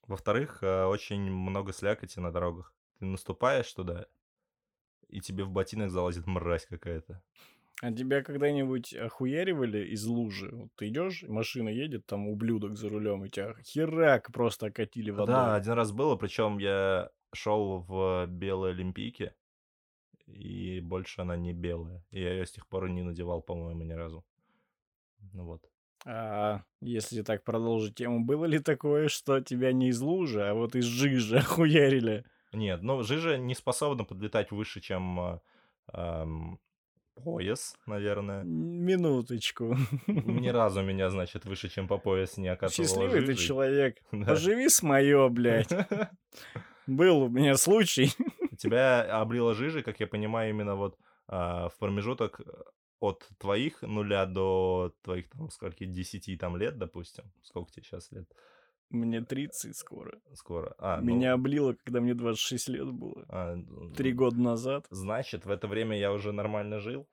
Во-вторых, э, очень много слякоти на дорогах. Ты наступаешь туда, и тебе в ботинок залазит мразь какая-то. А тебя когда-нибудь охуяривали из лужи? Вот ты идешь, машина едет, там ублюдок за рулем, и тебя херак просто окатили водой. Да, один раз было, причем я шел в белой олимпийке, и больше она не белая. И я ее с тех пор не надевал, по-моему, ни разу. Ну вот. А если так продолжить тему, было ли такое, что тебя не из лужи, а вот из жижи охуярили? Нет, ну, жижа не способна подлетать выше, чем э, ам, Пояс, наверное. Минуточку. Ни разу меня, значит, выше, чем по пояс не окатывало Счастливый ты жижей. человек. Да. Поживи с моё, блядь. Был у меня случай. Тебя облило жижей, как я понимаю, именно вот а, в промежуток от твоих нуля до твоих там скольки, 10 там лет, допустим. Сколько тебе сейчас лет? Мне 30 скоро. Скоро. А, ну, Меня облило, когда мне 26 лет было. а, Три года назад. Значит, в это время я уже нормально жил.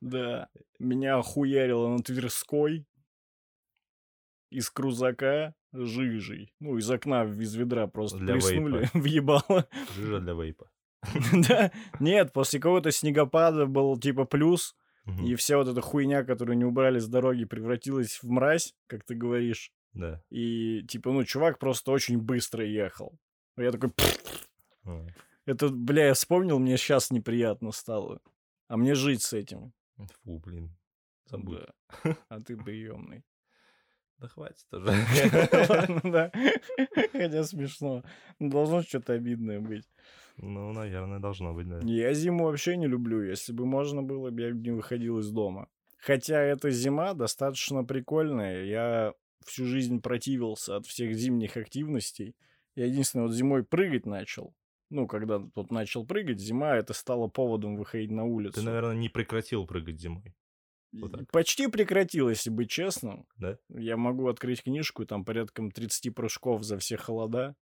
Да. Меня охуярило на Тверской. Из крузака жижей. Ну, из окна, из ведра просто Для плеснули, вейпа. въебало. Жижа для вейпа. Да. Нет, после какого-то снегопада был типа плюс. И вся вот эта хуйня, которую не убрали с дороги, превратилась в мразь, как ты говоришь. Да. И типа, ну, чувак просто очень быстро ехал. Я такой, это, бля, я вспомнил, мне сейчас неприятно стало. А мне жить с этим. Фу, блин. Забудь. Да. А ты приемный. Да хватит уже. Хотя смешно. Ну, Должно что-то обидное быть. Ну, наверное, должно быть, да. Я зиму вообще не люблю. Если бы можно было, бы я бы не выходил из дома. Хотя эта зима достаточно прикольная. Я всю жизнь противился от всех зимних активностей. Я единственное, вот зимой прыгать начал. Ну, когда тут начал прыгать, зима это стало поводом выходить на улицу. Ты, наверное, не прекратил прыгать зимой, вот так. Почти прекратил, если быть честным. да? Я могу открыть книжку, там порядком 30 прыжков за все холода.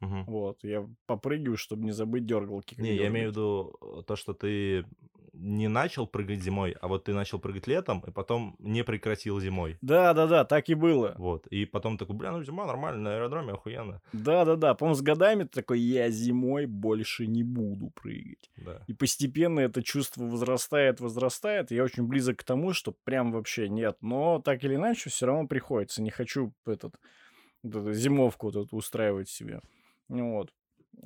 Мгм. Вот, я попрыгиваю, чтобы не забыть дергалки. Не, я имею в виду э, то, что ты не начал прыгать зимой, а вот ты начал прыгать летом, и потом не прекратил зимой. Да, да, да, так и было. Вот. И потом такой, бля, ну зима нормально, на аэродроме охуенно. Да, да, да. По-моему, с годами ты такой, я зимой больше не буду прыгать. Да. И постепенно это чувство возрастает, возрастает. Я очень близок к тому, что прям вообще нет. Но так или иначе, все равно приходится. Не хочу этот, эту зимовку эту устраивать себе. Вот.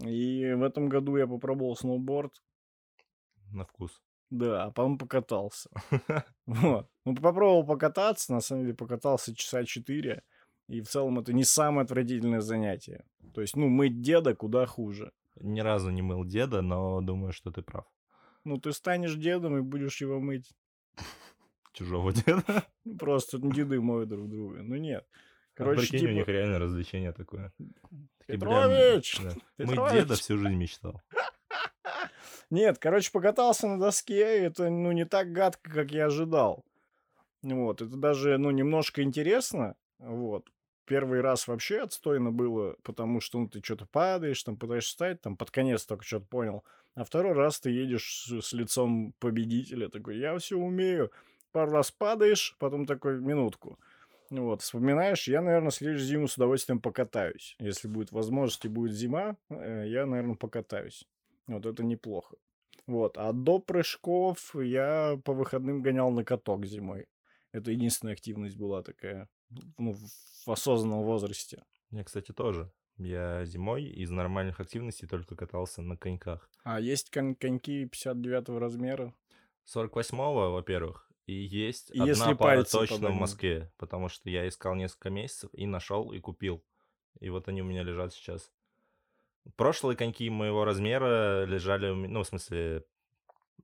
И в этом году я попробовал сноуборд. На вкус. Да, а потом покатался. Вот. Ну, попробовал покататься, на самом деле покатался часа четыре. И в целом это не самое отвратительное занятие. То есть, ну, мыть деда куда хуже. Ни разу не мыл деда, но думаю, что ты прав. Ну, ты станешь дедом и будешь его мыть. Чужого деда. Ну, Просто деды моют друг друга. Ну, нет. Короче, Короче, прикинь, у них типа... реально развлечение такое. Петрович! да. Мыть Петрович! деда всю жизнь мечтал. Нет, короче, покатался на доске, это, ну, не так гадко, как я ожидал. Вот, это даже, ну, немножко интересно, вот. Первый раз вообще отстойно было, потому что, ну, ты что-то падаешь, там, пытаешься встать, там, под конец только что-то понял. А второй раз ты едешь с, с лицом победителя, такой, я все умею. Пару раз падаешь, потом такой, минутку. Вот, вспоминаешь, я, наверное, следующую зиму с удовольствием покатаюсь. Если будет возможность и будет зима, э, я, наверное, покатаюсь. Вот это неплохо. Вот. А до прыжков я по выходным гонял на каток зимой. Это единственная активность была такая ну, в осознанном возрасте. Я, кстати, тоже. Я зимой из нормальных активностей только катался на коньках. А есть кон- коньки 59 размера? 48-го, во-первых, и есть И одна если пара точно в подогнуть. Москве, потому что я искал несколько месяцев и нашел и купил. И вот они у меня лежат сейчас. Прошлые коньки моего размера лежали, у ме- ну, в смысле,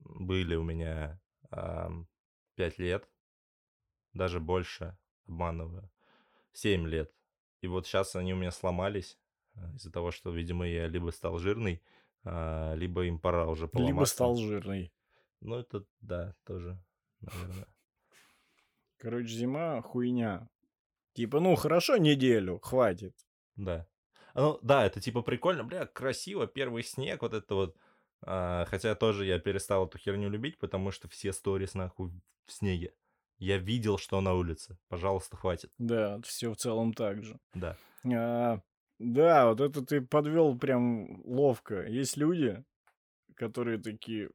были у меня 5 лет, даже больше, обманываю, 7 лет. И вот сейчас они у меня сломались а, из-за того, что, видимо, я либо стал жирный, а, либо им пора уже поломаться. Либо стал жирный. Ну, это, да, тоже, наверное. Короче, зима хуйня. Типа, ну, хорошо неделю, хватит. Да. А, Ну, да, это типа прикольно, бля, красиво, первый снег, вот это вот. А, хотя тоже я перестал эту херню любить, потому что все сторис нахуй в снеге. Я видел, что на улице. Пожалуйста, хватит. Да, все в целом так же. Да. А, да, вот это ты подвел прям ловко. Есть люди, которые такие,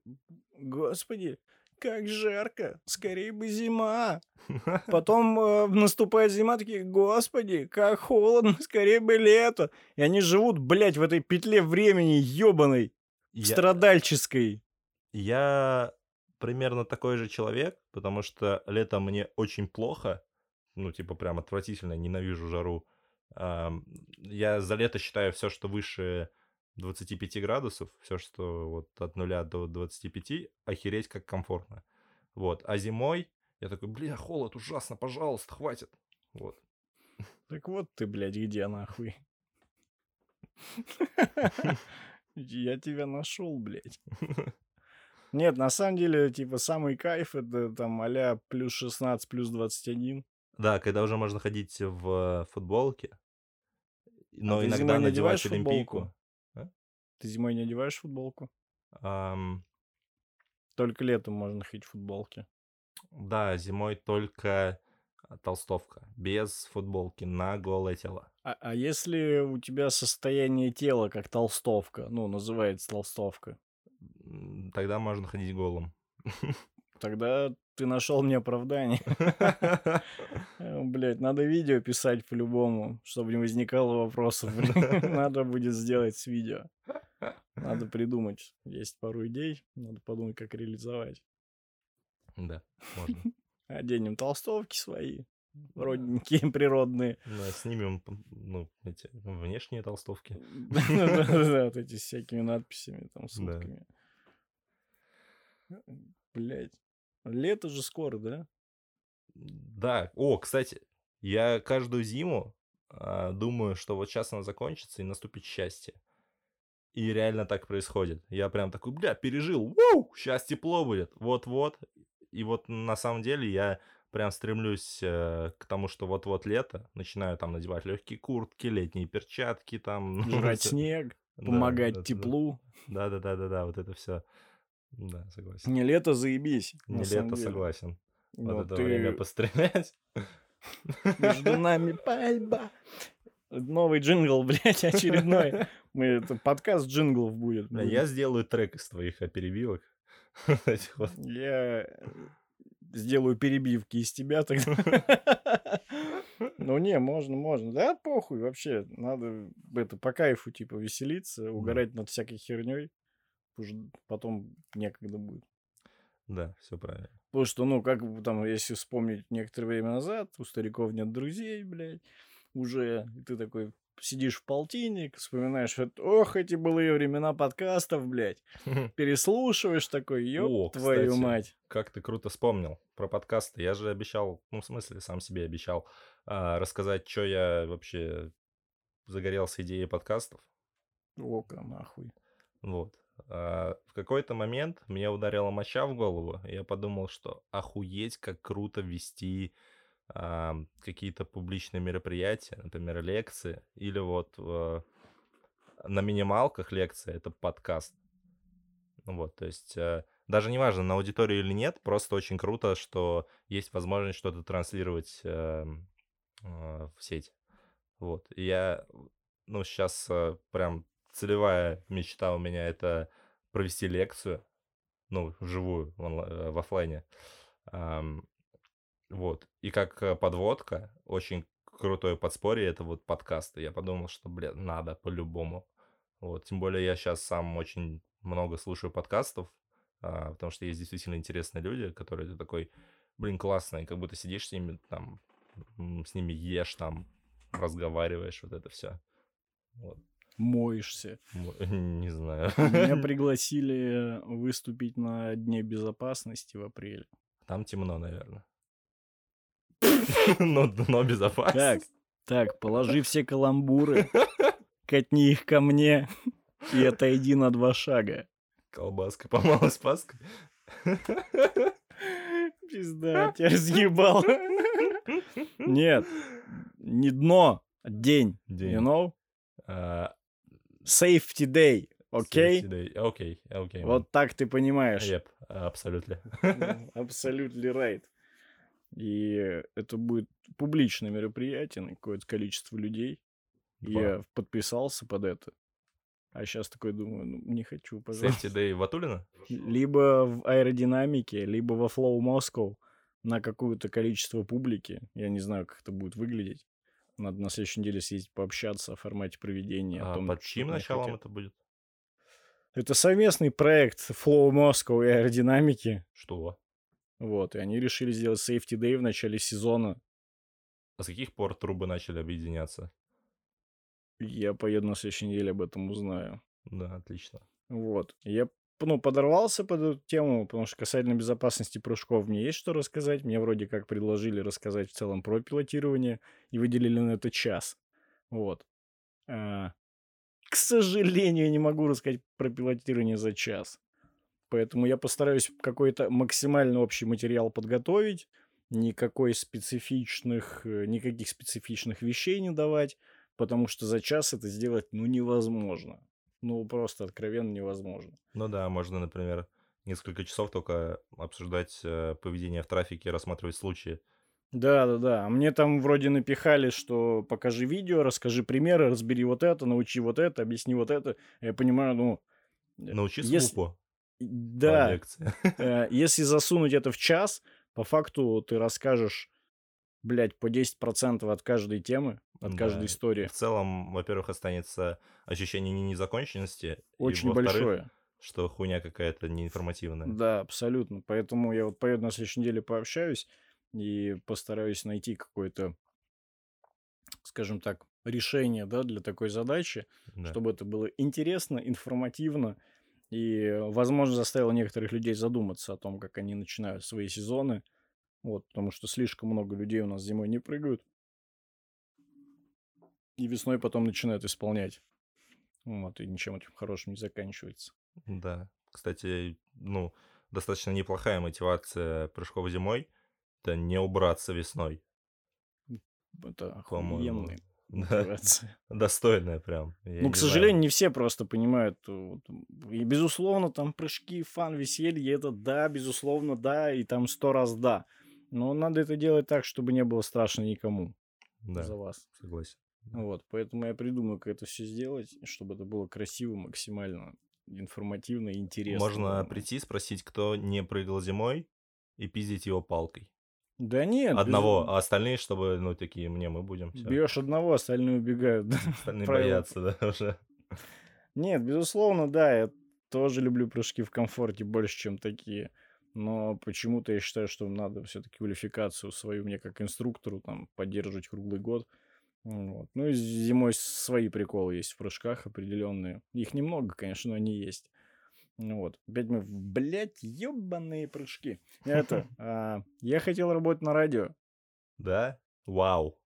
господи, как жарко, скорее бы зима. Потом э, наступает зима, такие, господи, как холодно, скорее бы лето. И они живут, блядь, в этой петле времени ебаной, Я, страдальческой. я примерно такой же человек, потому что летом мне очень плохо. Ну, типа, прям отвратительно, ненавижу жару. Я за лето считаю все, что выше 25 градусов, все, что вот от 0 до 25, охереть как комфортно. Вот. А зимой я такой, бля, холод ужасно, пожалуйста, хватит. Вот. Так вот ты, блядь, где нахуй? Я тебя нашел, блядь. Нет, на самом деле, типа, самый кайф это там а плюс 16, плюс 21. Да, когда уже можно ходить в футболке, но А иногда надевать одеваешь олимпийку. футболку? Ты зимой не одеваешь футболку? Ам, Только летом можно ходить в футболке. да, зимой только а, толстовка, без футболки, на голое тело. А, а если у тебя состояние тела как толстовка, ну, называется толстовка, М, Тогда можно ходить голым. тогда ты нашел мне оправдание. Э, Блять, надо видео писать по-любому, чтобы не возникало вопросов. Надо будет сделать с видео. Надо придумать. Есть пару идей, надо подумать, как реализовать. Да, можно. Оденем толстовки свои, родненькие, природные. Да, снимем, п- ну, эти внешние толстовки. Да-да-да, вот эти с всякими надписями, там, Да. сутками. Блять. Лето же скоро, да? Да, о, кстати, я каждую зиму а, думаю, что вот сейчас она закончится и наступит счастье. И реально так происходит. Я прям такой, бля, пережил, воу, сейчас тепло будет, вот-вот. И вот на самом деле я прям стремлюсь э, к тому, что вот-вот лето, начинаю там надевать легкие куртки, летние перчатки, там... Жрать всё. снег, помогать да, теплу. Да-да-да-да-да, вот это все. Да, согласен. Не лето, заебись. Не лето, согласен. Вот это ты- время пострелять. Между нами пальба. Новый джингл, блядь, очередной. Мы, это подкаст джинглов будет. Бля, будет. Я сделаю трек из твоих а, перебивок. Я э, сделаю перебивки из тебя тогда. Ну не, можно, можно. Да, похуй вообще. Надо это по кайфу, типа, веселиться, угорать над всякой херней. Потом некогда будет. Да, все правильно. Потому что, ну, как бы там, если вспомнить некоторое время назад, у стариков нет друзей, блядь, уже, и ты такой сидишь в полтинник, вспоминаешь, что, ох, эти былые времена подкастов, блядь, переслушиваешь такой, ёб О, твою кстати. мать. Как ты круто вспомнил про подкасты. Я же обещал, ну, в смысле, сам себе обещал а, рассказать, что я вообще загорелся идеей подкастов. Ока, нахуй. Вот. А, в какой-то момент мне ударила моча в голову, и я подумал, что охуеть, как круто вести какие-то публичные мероприятия, например, лекции, или вот э, на минималках лекция, это подкаст. Вот, то есть э, даже не важно, на аудиторию или нет, просто очень круто, что есть возможность что-то транслировать э, э, в сеть. Вот, и я, ну, сейчас прям целевая мечта у меня это провести лекцию, ну, вживую, э, в оффлайне. Ам, вот. И как э, подводка, очень крутое подспорье, это вот подкасты. Я подумал, что, бля, надо по-любому. Вот. Тем более я сейчас сам очень много слушаю подкастов, а, потому что есть действительно интересные люди, которые ты такой, блин, классные, как будто сидишь с ними, там, с ними ешь, там, разговариваешь, вот это все. Вот. Моешься. Мо- Не знаю. Меня пригласили выступить на Дне безопасности в апреле. Там темно, наверное. Но, но безопасно. Так, так, положи все каламбуры, катни их ко мне и отойди на два шага. Колбаска помалась паской. Пизда, тебя разъебал. Нет, не дно, а день. День. You know? А, Safety day, окей? day. Окей, окей. Вот так ты понимаешь. Yep, абсолютно. Абсолютно right. И это будет публичное мероприятие на какое-то количество людей. Я подписался под это. А сейчас такой думаю, ну, не хочу, пожалуйста. Safety Day Ватулина? Либо в аэродинамике, либо во Flow Moscow на какое-то количество публики. Я не знаю, как это будет выглядеть. Надо на следующей неделе съездить пообщаться о формате проведения. о А том, под чьим началом хотят. это будет? Это совместный проект Flow Moscow и аэродинамики. Что? Вот, и они решили сделать Safety Day в начале сезона. А с каких пор трубы начали объединяться? Я поеду на следующей неделе об этом узнаю. Да, отлично. Вот. Я ну, подорвался под эту тему, потому что касательно безопасности прыжков мне есть что рассказать. Мне вроде как предложили рассказать в целом про пилотирование и выделили на это час. Вот. А, к сожалению, не могу рассказать про пилотирование за час. Поэтому я постараюсь какой-то максимально общий материал подготовить, никакой специфичных, э, никаких специфичных вещей не давать, потому что за час это сделать, ну, невозможно. Ну, просто откровенно невозможно. Ну да, можно, например, несколько часов только обсуждать э, поведение в трафике, рассматривать случаи. Да, да, да. А мне там вроде напихали, что покажи видео, расскажи примеры, разбери вот это, научи вот это, объясни вот это. Я понимаю, ну... Э, Научи если... слупу. Да. Э, если засунуть это в час, по факту ты расскажешь, блядь, по 10% от каждой темы, от да. каждой истории. В целом, во-первых, останется ощущение незаконченности. Очень и, большое. Что хуйня какая-то неинформативная. Да, абсолютно. Поэтому я вот поеду на следующей неделе пообщаюсь и постараюсь найти какое-то, скажем так, решение да, для такой задачи, да. чтобы это было интересно, информативно и, возможно, заставило некоторых людей задуматься о том, как они начинают свои сезоны. Вот, потому что слишком много людей у нас зимой не прыгают. И весной потом начинают исполнять. Вот, и ничем этим хорошим не заканчивается. Да. Кстати, ну, достаточно неплохая мотивация прыжков зимой. Это не убраться весной. Это охуенный мотивация. Достойная прям. Я ну, к сожалению, знаю. не все просто понимают. И, безусловно, там прыжки, фан, веселье, это да, безусловно, да, и там сто раз да. Но надо это делать так, чтобы не было страшно никому да, за вас. Согласен. Вот, поэтому я придумаю, как это все сделать, чтобы это было красиво, максимально информативно и интересно. Можно прийти, спросить, кто не прыгал зимой, и пиздить его палкой. Да нет. Одного, без... а остальные, чтобы, ну, такие, мне, мы будем. Бьешь одного, остальные убегают. Остальные боятся, да, уже. Нет, безусловно, да, я тоже люблю прыжки в комфорте больше, чем такие. Но почему-то я считаю, что надо все-таки квалификацию свою мне как инструктору там поддерживать круглый год. Вот. Ну и зимой свои приколы есть в прыжках определенные. Их немного, конечно, но они есть. Ну вот. Опять мы, блядь, ебаные прыжки. Это, а, я хотел работать на радио. Да? Вау.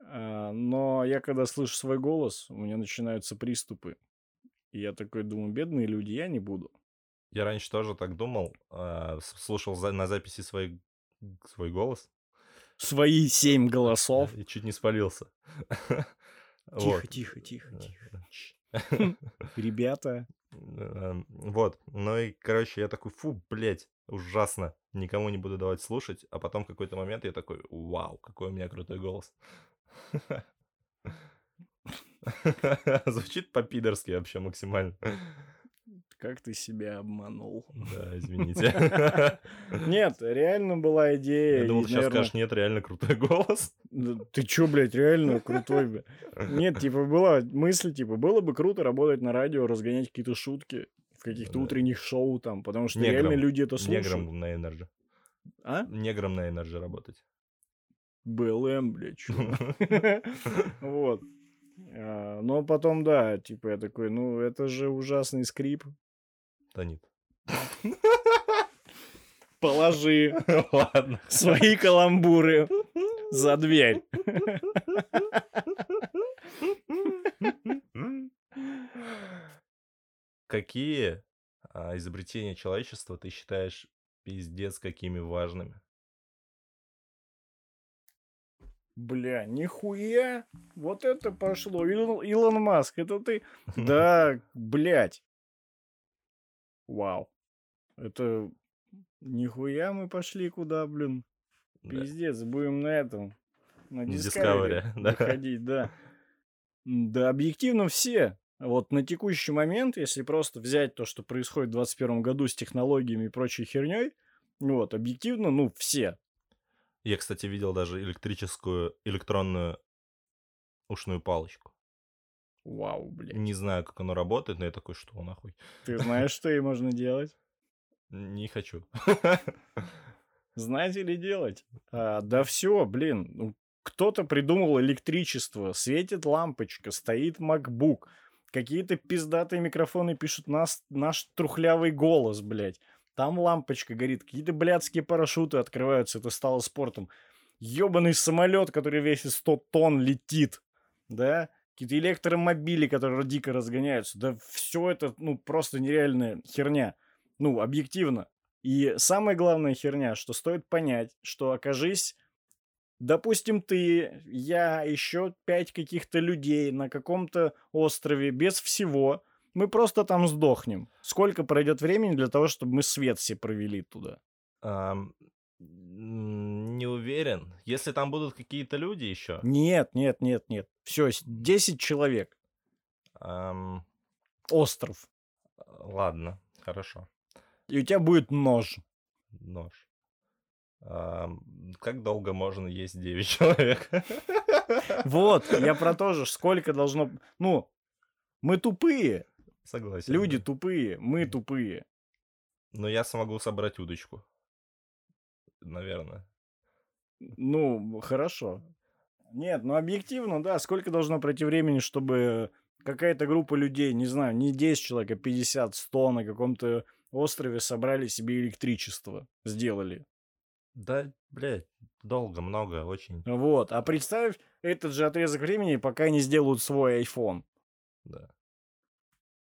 А, но я когда слышу свой голос, у меня начинаются приступы. И я такой думаю, бедные люди, я не буду. Я раньше тоже так думал, а, слушал на записи свой, свой голос. Свои семь голосов. И чуть не спалился. Тихо, тихо, тихо, тихо. Ребята, Эм, вот. Ну и, короче, я такой, фу, блядь, ужасно. Никому не буду давать слушать. А потом в какой-то момент я такой, вау, какой у меня крутой голос. Звучит по-пидорски вообще максимально. Как ты себя обманул. Да, извините. Нет, реально была идея. Я думал, сейчас скажешь, нет, реально крутой голос. Ты чё, блядь, реально крутой, бля. Нет, типа, была мысль, типа, было бы круто работать на радио, разгонять какие-то шутки в каких-то утренних шоу там, потому что реально люди это слушают. Негром на Энерджи. А? Негром на Энерджи работать. БЛМ, блядь, чё. Вот. А, но потом, да, типа, я такой, ну, это же ужасный скрип. Да нет. Положи Ладно. свои каламбуры за дверь. Какие а, изобретения человечества ты считаешь пиздец какими важными? Бля, нихуя, вот это пошло. Илон, Илон Маск, это ты? Да, блядь. Вау. Это нихуя мы пошли куда, блин. Пиздец, будем на этом. На Discovery, да. выходить, да. Да, объективно все. Вот на текущий момент, если просто взять то, что происходит в 2021 году с технологиями и прочей херней, вот, объективно, ну, все. Я, кстати, видел даже электрическую, электронную ушную палочку. Вау, блядь. Не знаю, как оно работает, но я такой, что нахуй? Ты знаешь, что ей можно делать? Не хочу. Знаете ли делать? А, да все, блин. Ну, кто-то придумал электричество, светит лампочка, стоит MacBook. Какие-то пиздатые микрофоны пишут нас, наш трухлявый голос, блядь. Там лампочка горит, какие-то блядские парашюты открываются, это стало спортом. Ёбаный самолет, который весит 100 тонн, летит, да? Какие-то электромобили, которые дико разгоняются. Да все это, ну, просто нереальная херня. Ну, объективно. И самая главная херня, что стоит понять, что окажись, допустим, ты, я, еще пять каких-то людей на каком-то острове без всего, мы просто там сдохнем. Сколько пройдет времени для того, чтобы мы свет все провели туда? Ам, не уверен. Если там будут какие-то люди еще. Нет, нет, нет, нет. Все, 10 человек. Ам, Остров. ладно, хорошо. И у тебя будет нож. Нож. Ам, как долго можно есть 9 человек? Вот, я про то же. Сколько должно... Ну, мы тупые. Согласен. Люди да. тупые. Мы тупые. Но я смогу собрать удочку. Наверное. Ну, хорошо. Нет, ну объективно, да, сколько должно пройти времени, чтобы какая-то группа людей, не знаю, не 10 человек, а 50, 100 на каком-то острове собрали себе электричество, сделали. Да, блядь, долго, много, очень. Вот, а представь этот же отрезок времени, пока не сделают свой iPhone. Да.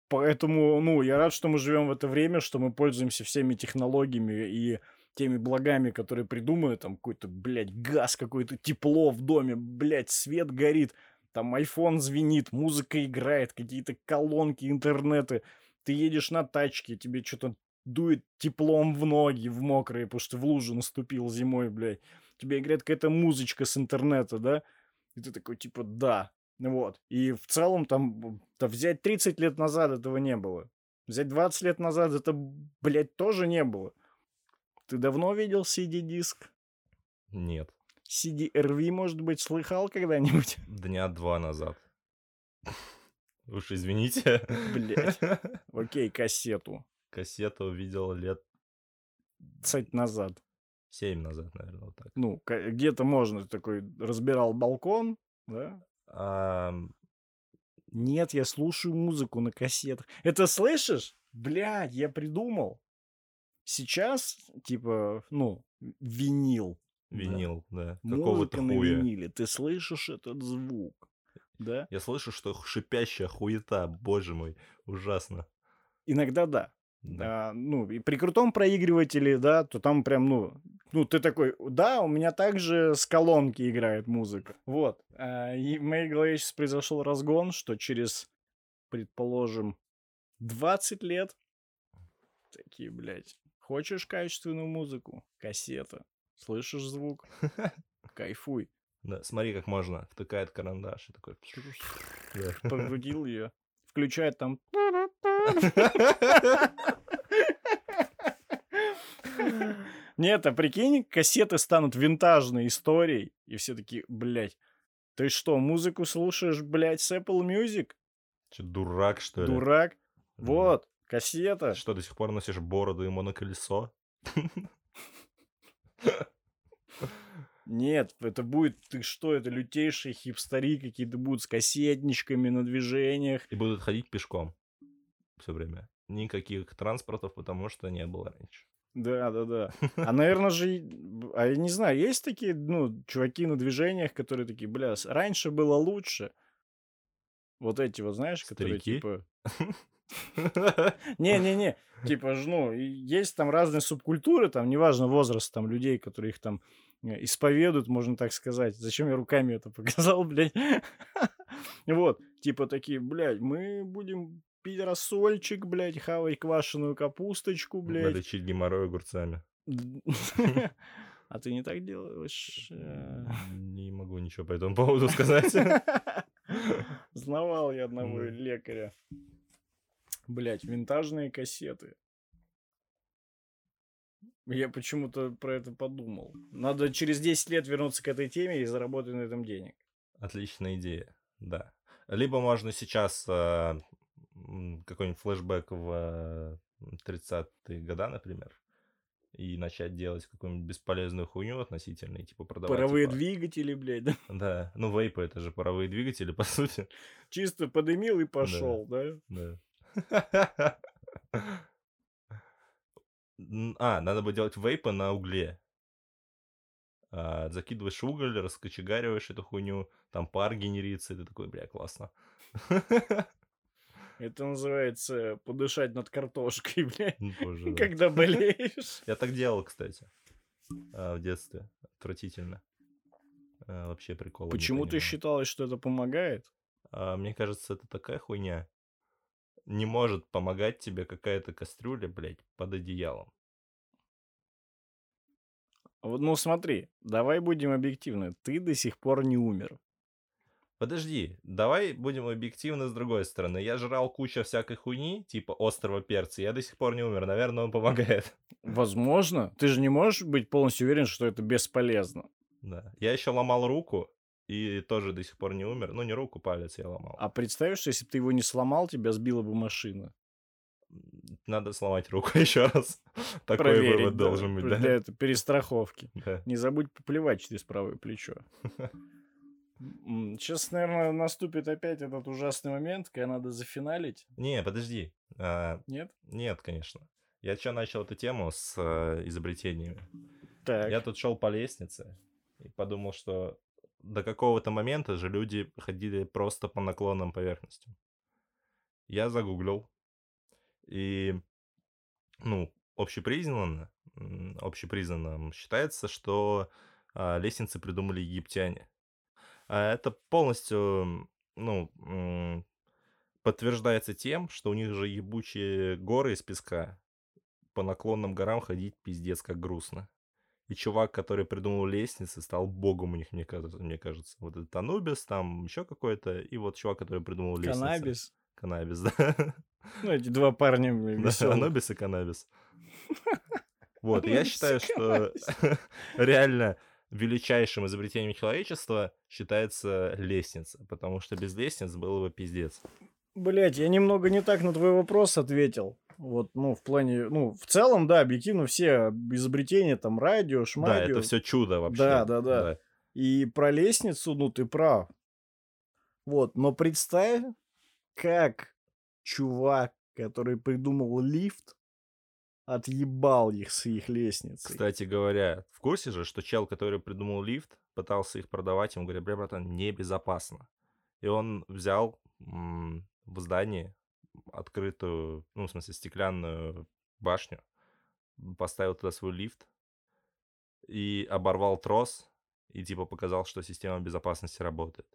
Поэтому, ну, я рад, что мы живем в это время, что мы пользуемся всеми технологиями и теми благами, которые придуманы, там какой-то, блядь, газ какой-то, тепло в доме, блядь, свет горит, там iPhone звенит, музыка играет, какие-то колонки, интернеты. Ты едешь на тачке, тебе что-то дует теплом в ноги, в мокрые, потому что в лужу наступил зимой, блядь. Тебе играет какая-то музычка с интернета, да? И ты такой, типа, да. Вот. И в целом там, да взять 30 лет назад этого не было. Взять 20 лет назад это, блядь, тоже не было. Ты давно видел CD-диск? Нет. CD-RV, может быть, слыхал когда-нибудь? Дня два назад. Уж извините. Блядь. Окей, кассету. Кассету увидел лет 20 назад. 7 назад, наверное, вот так. Ну, где-то можно, такой, разбирал балкон, да? Ам, Нет, я слушаю музыку на кассетах. Это слышишь? Блядь, я придумал. Сейчас, типа, ну, винил. да. винил, да. Какого-то Музыка на хуя. виниле. Ты слышишь этот звук, да? Я слышу, что шипящая хуета, боже мой, ужасно. Иногда да. Да. А, ну, и при крутом проигрывателе, да, то там прям, ну, ну, ты такой, да, у меня также с колонки играет музыка. Вот. А, и в моей голове сейчас произошел разгон, что через, предположим, 20 лет такие, блядь, хочешь качественную музыку? Кассета. Слышишь звук? Кайфуй. Да, смотри, как можно. Втыкает карандаш и такой... Да. Покрутил ее. Включает там... Нет, а прикинь, кассеты станут винтажной историей, и все такие, блядь, ты что, музыку слушаешь, блядь, с Apple Music? Че, дурак, что ли? Дурак. Вот, кассета. Что, до сих пор носишь бороду и моноколесо? Нет, это будет, ты что, это лютейшие хипстари какие-то будут с кассетничками на движениях. И будут ходить пешком все время. Никаких транспортов, потому что не было раньше. Да, да, да. А, наверное же, а я не знаю, есть такие, ну, чуваки на движениях, которые такие, бля, раньше было лучше. Вот эти вот, знаешь, которые Старики? типа... Не-не-не, типа, ну, есть там разные субкультуры, там, неважно возраст там людей, которые их там э, исповедуют, можно так сказать. Зачем я руками это показал, блядь? Вот, типа такие, блядь, мы будем пить рассольчик, блядь, хавать квашеную капусточку, блядь. Лечить геморрой огурцами. А ты не так делаешь? э? Не могу ничего по этому поводу сказать. Знавал я одного лекаря. Блять, винтажные кассеты. Я почему-то про это подумал. Надо через 10 лет вернуться к этой теме и заработать на этом денег. Отличная идея, да. Либо можно сейчас э, какой-нибудь флешбэк в э, 30-е года, например, и начать делать какую-нибудь бесполезную хуйню относительно, и типа продавать. Паровые типа, двигатели, блядь, да? Да, ну вейпы это же паровые двигатели, по сути. Чисто подымил и пошел, да? Да. Н- А, надо бы делать вейпы на угле. А, закидываешь уголь, раскочегариваешь эту хуйню, там пар генерится, и ты такой, бля, классно. Это называется подышать над картошкой, Ну, да. когда болеешь. Я так делал, кстати, а, в детстве. Отвратительно. А, Вообще прикол. Почему ты считалось, что это помогает? А, Мне кажется, это такая хуйня. Не может помогать тебе какая-то кастрюля, блядь, под одеялом. Вот, ну смотри, давай будем объективны. Ты до сих пор не умер. Подожди, давай будем объективны с другой стороны. Я жрал кучу всякой хуйни, типа острого перца, я до сих пор не умер. Наверное, он помогает. Возможно. Ты же не можешь быть полностью уверен, что это бесполезно. Да. Я еще ломал руку, и тоже до сих пор не умер. Ну, не руку, палец я ломал. А представь, что если бы ты его не сломал, тебя сбила бы машина. Надо сломать руку еще раз. Такой Проверить, вывод да, должен быть, Для да? этой перестраховки. Да. Не забудь поплевать через правое плечо. Сейчас, наверное, наступит опять этот ужасный момент, когда надо зафиналить. Не, подожди. А, Нет? Нет, конечно. Я что начал эту тему с э, изобретениями? Так. Я тут шел по лестнице и подумал, что до какого-то момента же люди ходили просто по наклонным поверхностям. Я загуглил, и, ну, общепризнанно, м, общепризнанным считается, что а, лестницы придумали египтяне. А это полностью, ну, подтверждается тем, что у них же ебучие горы из песка. По наклонным горам ходить пиздец как грустно. И чувак, который придумал лестницы, стал богом у них, мне кажется. Мне кажется. Вот этот Анубис, там еще какой-то. И вот чувак, который придумал лестницы. Каннабис. Каннабис, да. Ну, эти два парня Да, веселых. Анубис и каннабис. Вот, я считаю, что реально величайшим изобретением человечества считается лестница, потому что без лестниц было бы пиздец. Блять, я немного не так на твой вопрос ответил. Вот, ну, в плане, ну, в целом, да, объективно все изобретения, там, радио, Да, шмадио. это все чудо вообще. Да, да, да. И про лестницу, ну, ты прав. Вот, но представь, как чувак, который придумал лифт, отъебал их с их лестницей. Кстати говоря, в курсе же, что чел, который придумал лифт, пытался их продавать, ему говорят, бля, братан, небезопасно. И он взял в здании открытую, ну, в смысле, стеклянную башню, поставил туда свой лифт и оборвал трос, и типа показал, что система безопасности работает.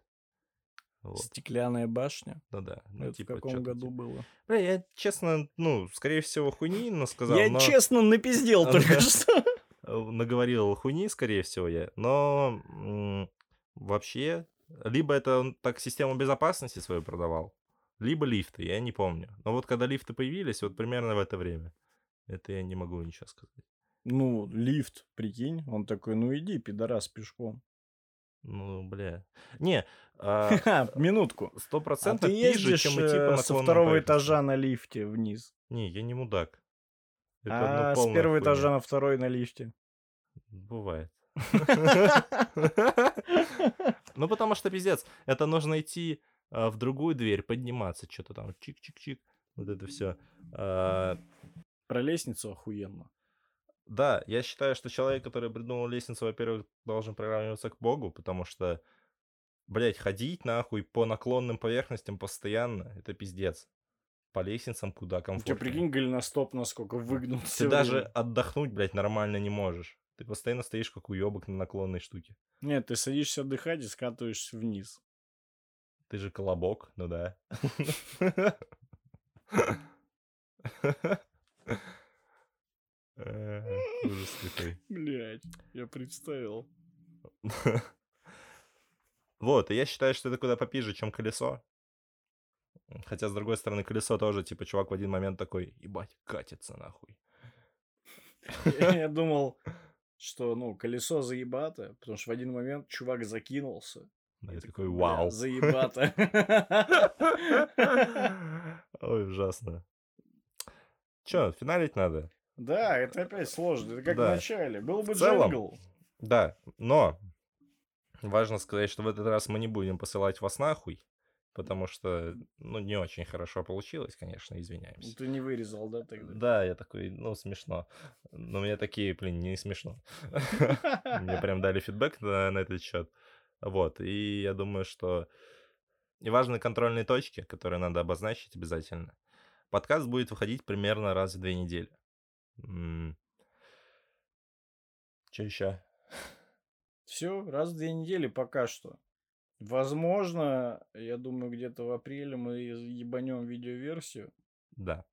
Вот. Стеклянная башня. Ну да. Ну, Это типа, в каком году типа- было? Бля, я, честно, ну, скорее всего, хуйни сказал, я но... честно напиздел А, только да. что. э, наговорил хуйни, скорее всего, я. Но м, вообще, либо это он так систему безопасности свою продавал, либо лифты, я не помню. Но вот когда лифты появились, вот примерно в это время. Это я не могу ничего сказать. Ну, лифт, прикинь. Он такой, ну иди, пидорас, пешком. Ну, бля. Не, а, Ха, минутку. А стопроцентно ты пизже, чем идти по э, со наклонным второго поверхностям. этажа на лифте вниз. Не, я не мудак. Это, ну, А с первого хуйня. этажа на второй на лифте. Бывает. Ну, потому что, пиздец, это нужно идти а, в другую дверь, подниматься, что-то там, чик-чик-чик, вот это все. Про лестницу охуенно. Да, я считаю, что человек, который придумал лестницу, во-первых, должен приравниваться к Богу, потому что, блядь, ходить нахуй по наклонным поверхностям постоянно, это пиздец. По лестницам куда У тебя, комфортнее. прикинь, голеностоп насколько выгнул. Ты даже время. отдохнуть, блядь, нормально не можешь. Ты постоянно стоишь как уебок на наклонной штуке. Нет, ты садишься отдыхать и скатываешься вниз. Ты же колобок, ну да. Э, Ужас какой. Блять, я представил. Вот, и я считаю, что это куда попиже, чем колесо. Хотя, с другой стороны, колесо тоже, типа, чувак в один момент такой, ебать, катится нахуй. Я я думал, что, ну, колесо заебато, потому что в один момент чувак закинулся. И я такой, такой, «Бля, вау. Заебато. Ой, ужасно. Чё, финалить надо? Да, это опять сложно. Это как Да. в начале. Был бы В целом, джингл. Да, но важно сказать, что в этот раз мы не будем посылать вас нахуй, потому что, ну, не очень хорошо получилось, конечно, извиняемся. Ты не вырезал, да, тогда? Да, я такой, ну, смешно. Но мне такие, блин, не смешно. Мне прям дали фидбэк на этот счет. Вот, и я думаю, что и важные контрольные точки, которые надо обозначить обязательно. Подкаст будет выходить примерно раз в две недели. Че еще? Все, раз в две недели пока что. Возможно, я думаю, где-то в апреле мы ебанем видеоверсию. Да,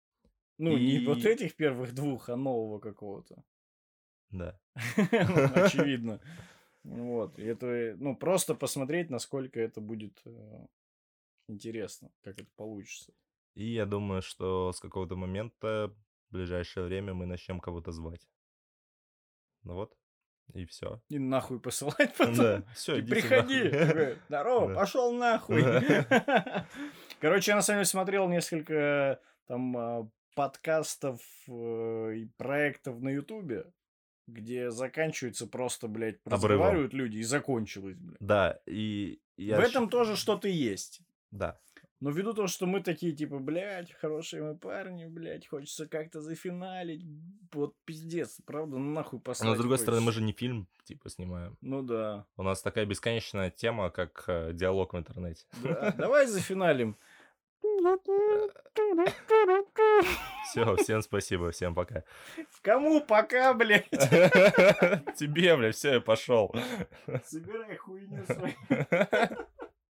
Ну, не вот И- этих первых двух, а нового какого-то. да. Ну, Очевидно. Вот. И это, ну, просто посмотреть, насколько это будет э, интересно, как это получится. И я думаю, что с какого-то момента в ближайшее время мы начнем кого-то звать. Ну вот, и все. И нахуй посылать потом. Да, все, Ты приходи. Такой, Здорово, Да. пошел нахуй. Да. Короче, я на самом деле смотрел несколько там а, подкастов э, и проектов на Ютубе, где заканчивается просто, блядь, разговаривают люди и закончилось, блядь. Да, и я... В этом тоже что-то есть. Да, Но ввиду того, что мы такие, типа, блядь, хорошие мы парни, блядь, хочется как-то зафиналить. Вот пиздец, правда, ну нахуй послать но с другой стороны, мы хочется. же не фильм, типа, снимаем. Ну да. У нас такая бесконечная тема, как э, диалог в интернете. Да, Давай зафиналим. Все, всем спасибо, всем пока. Кому пока, блядь? Тебе, бля, все, я пошел. Собирай хуйню свою.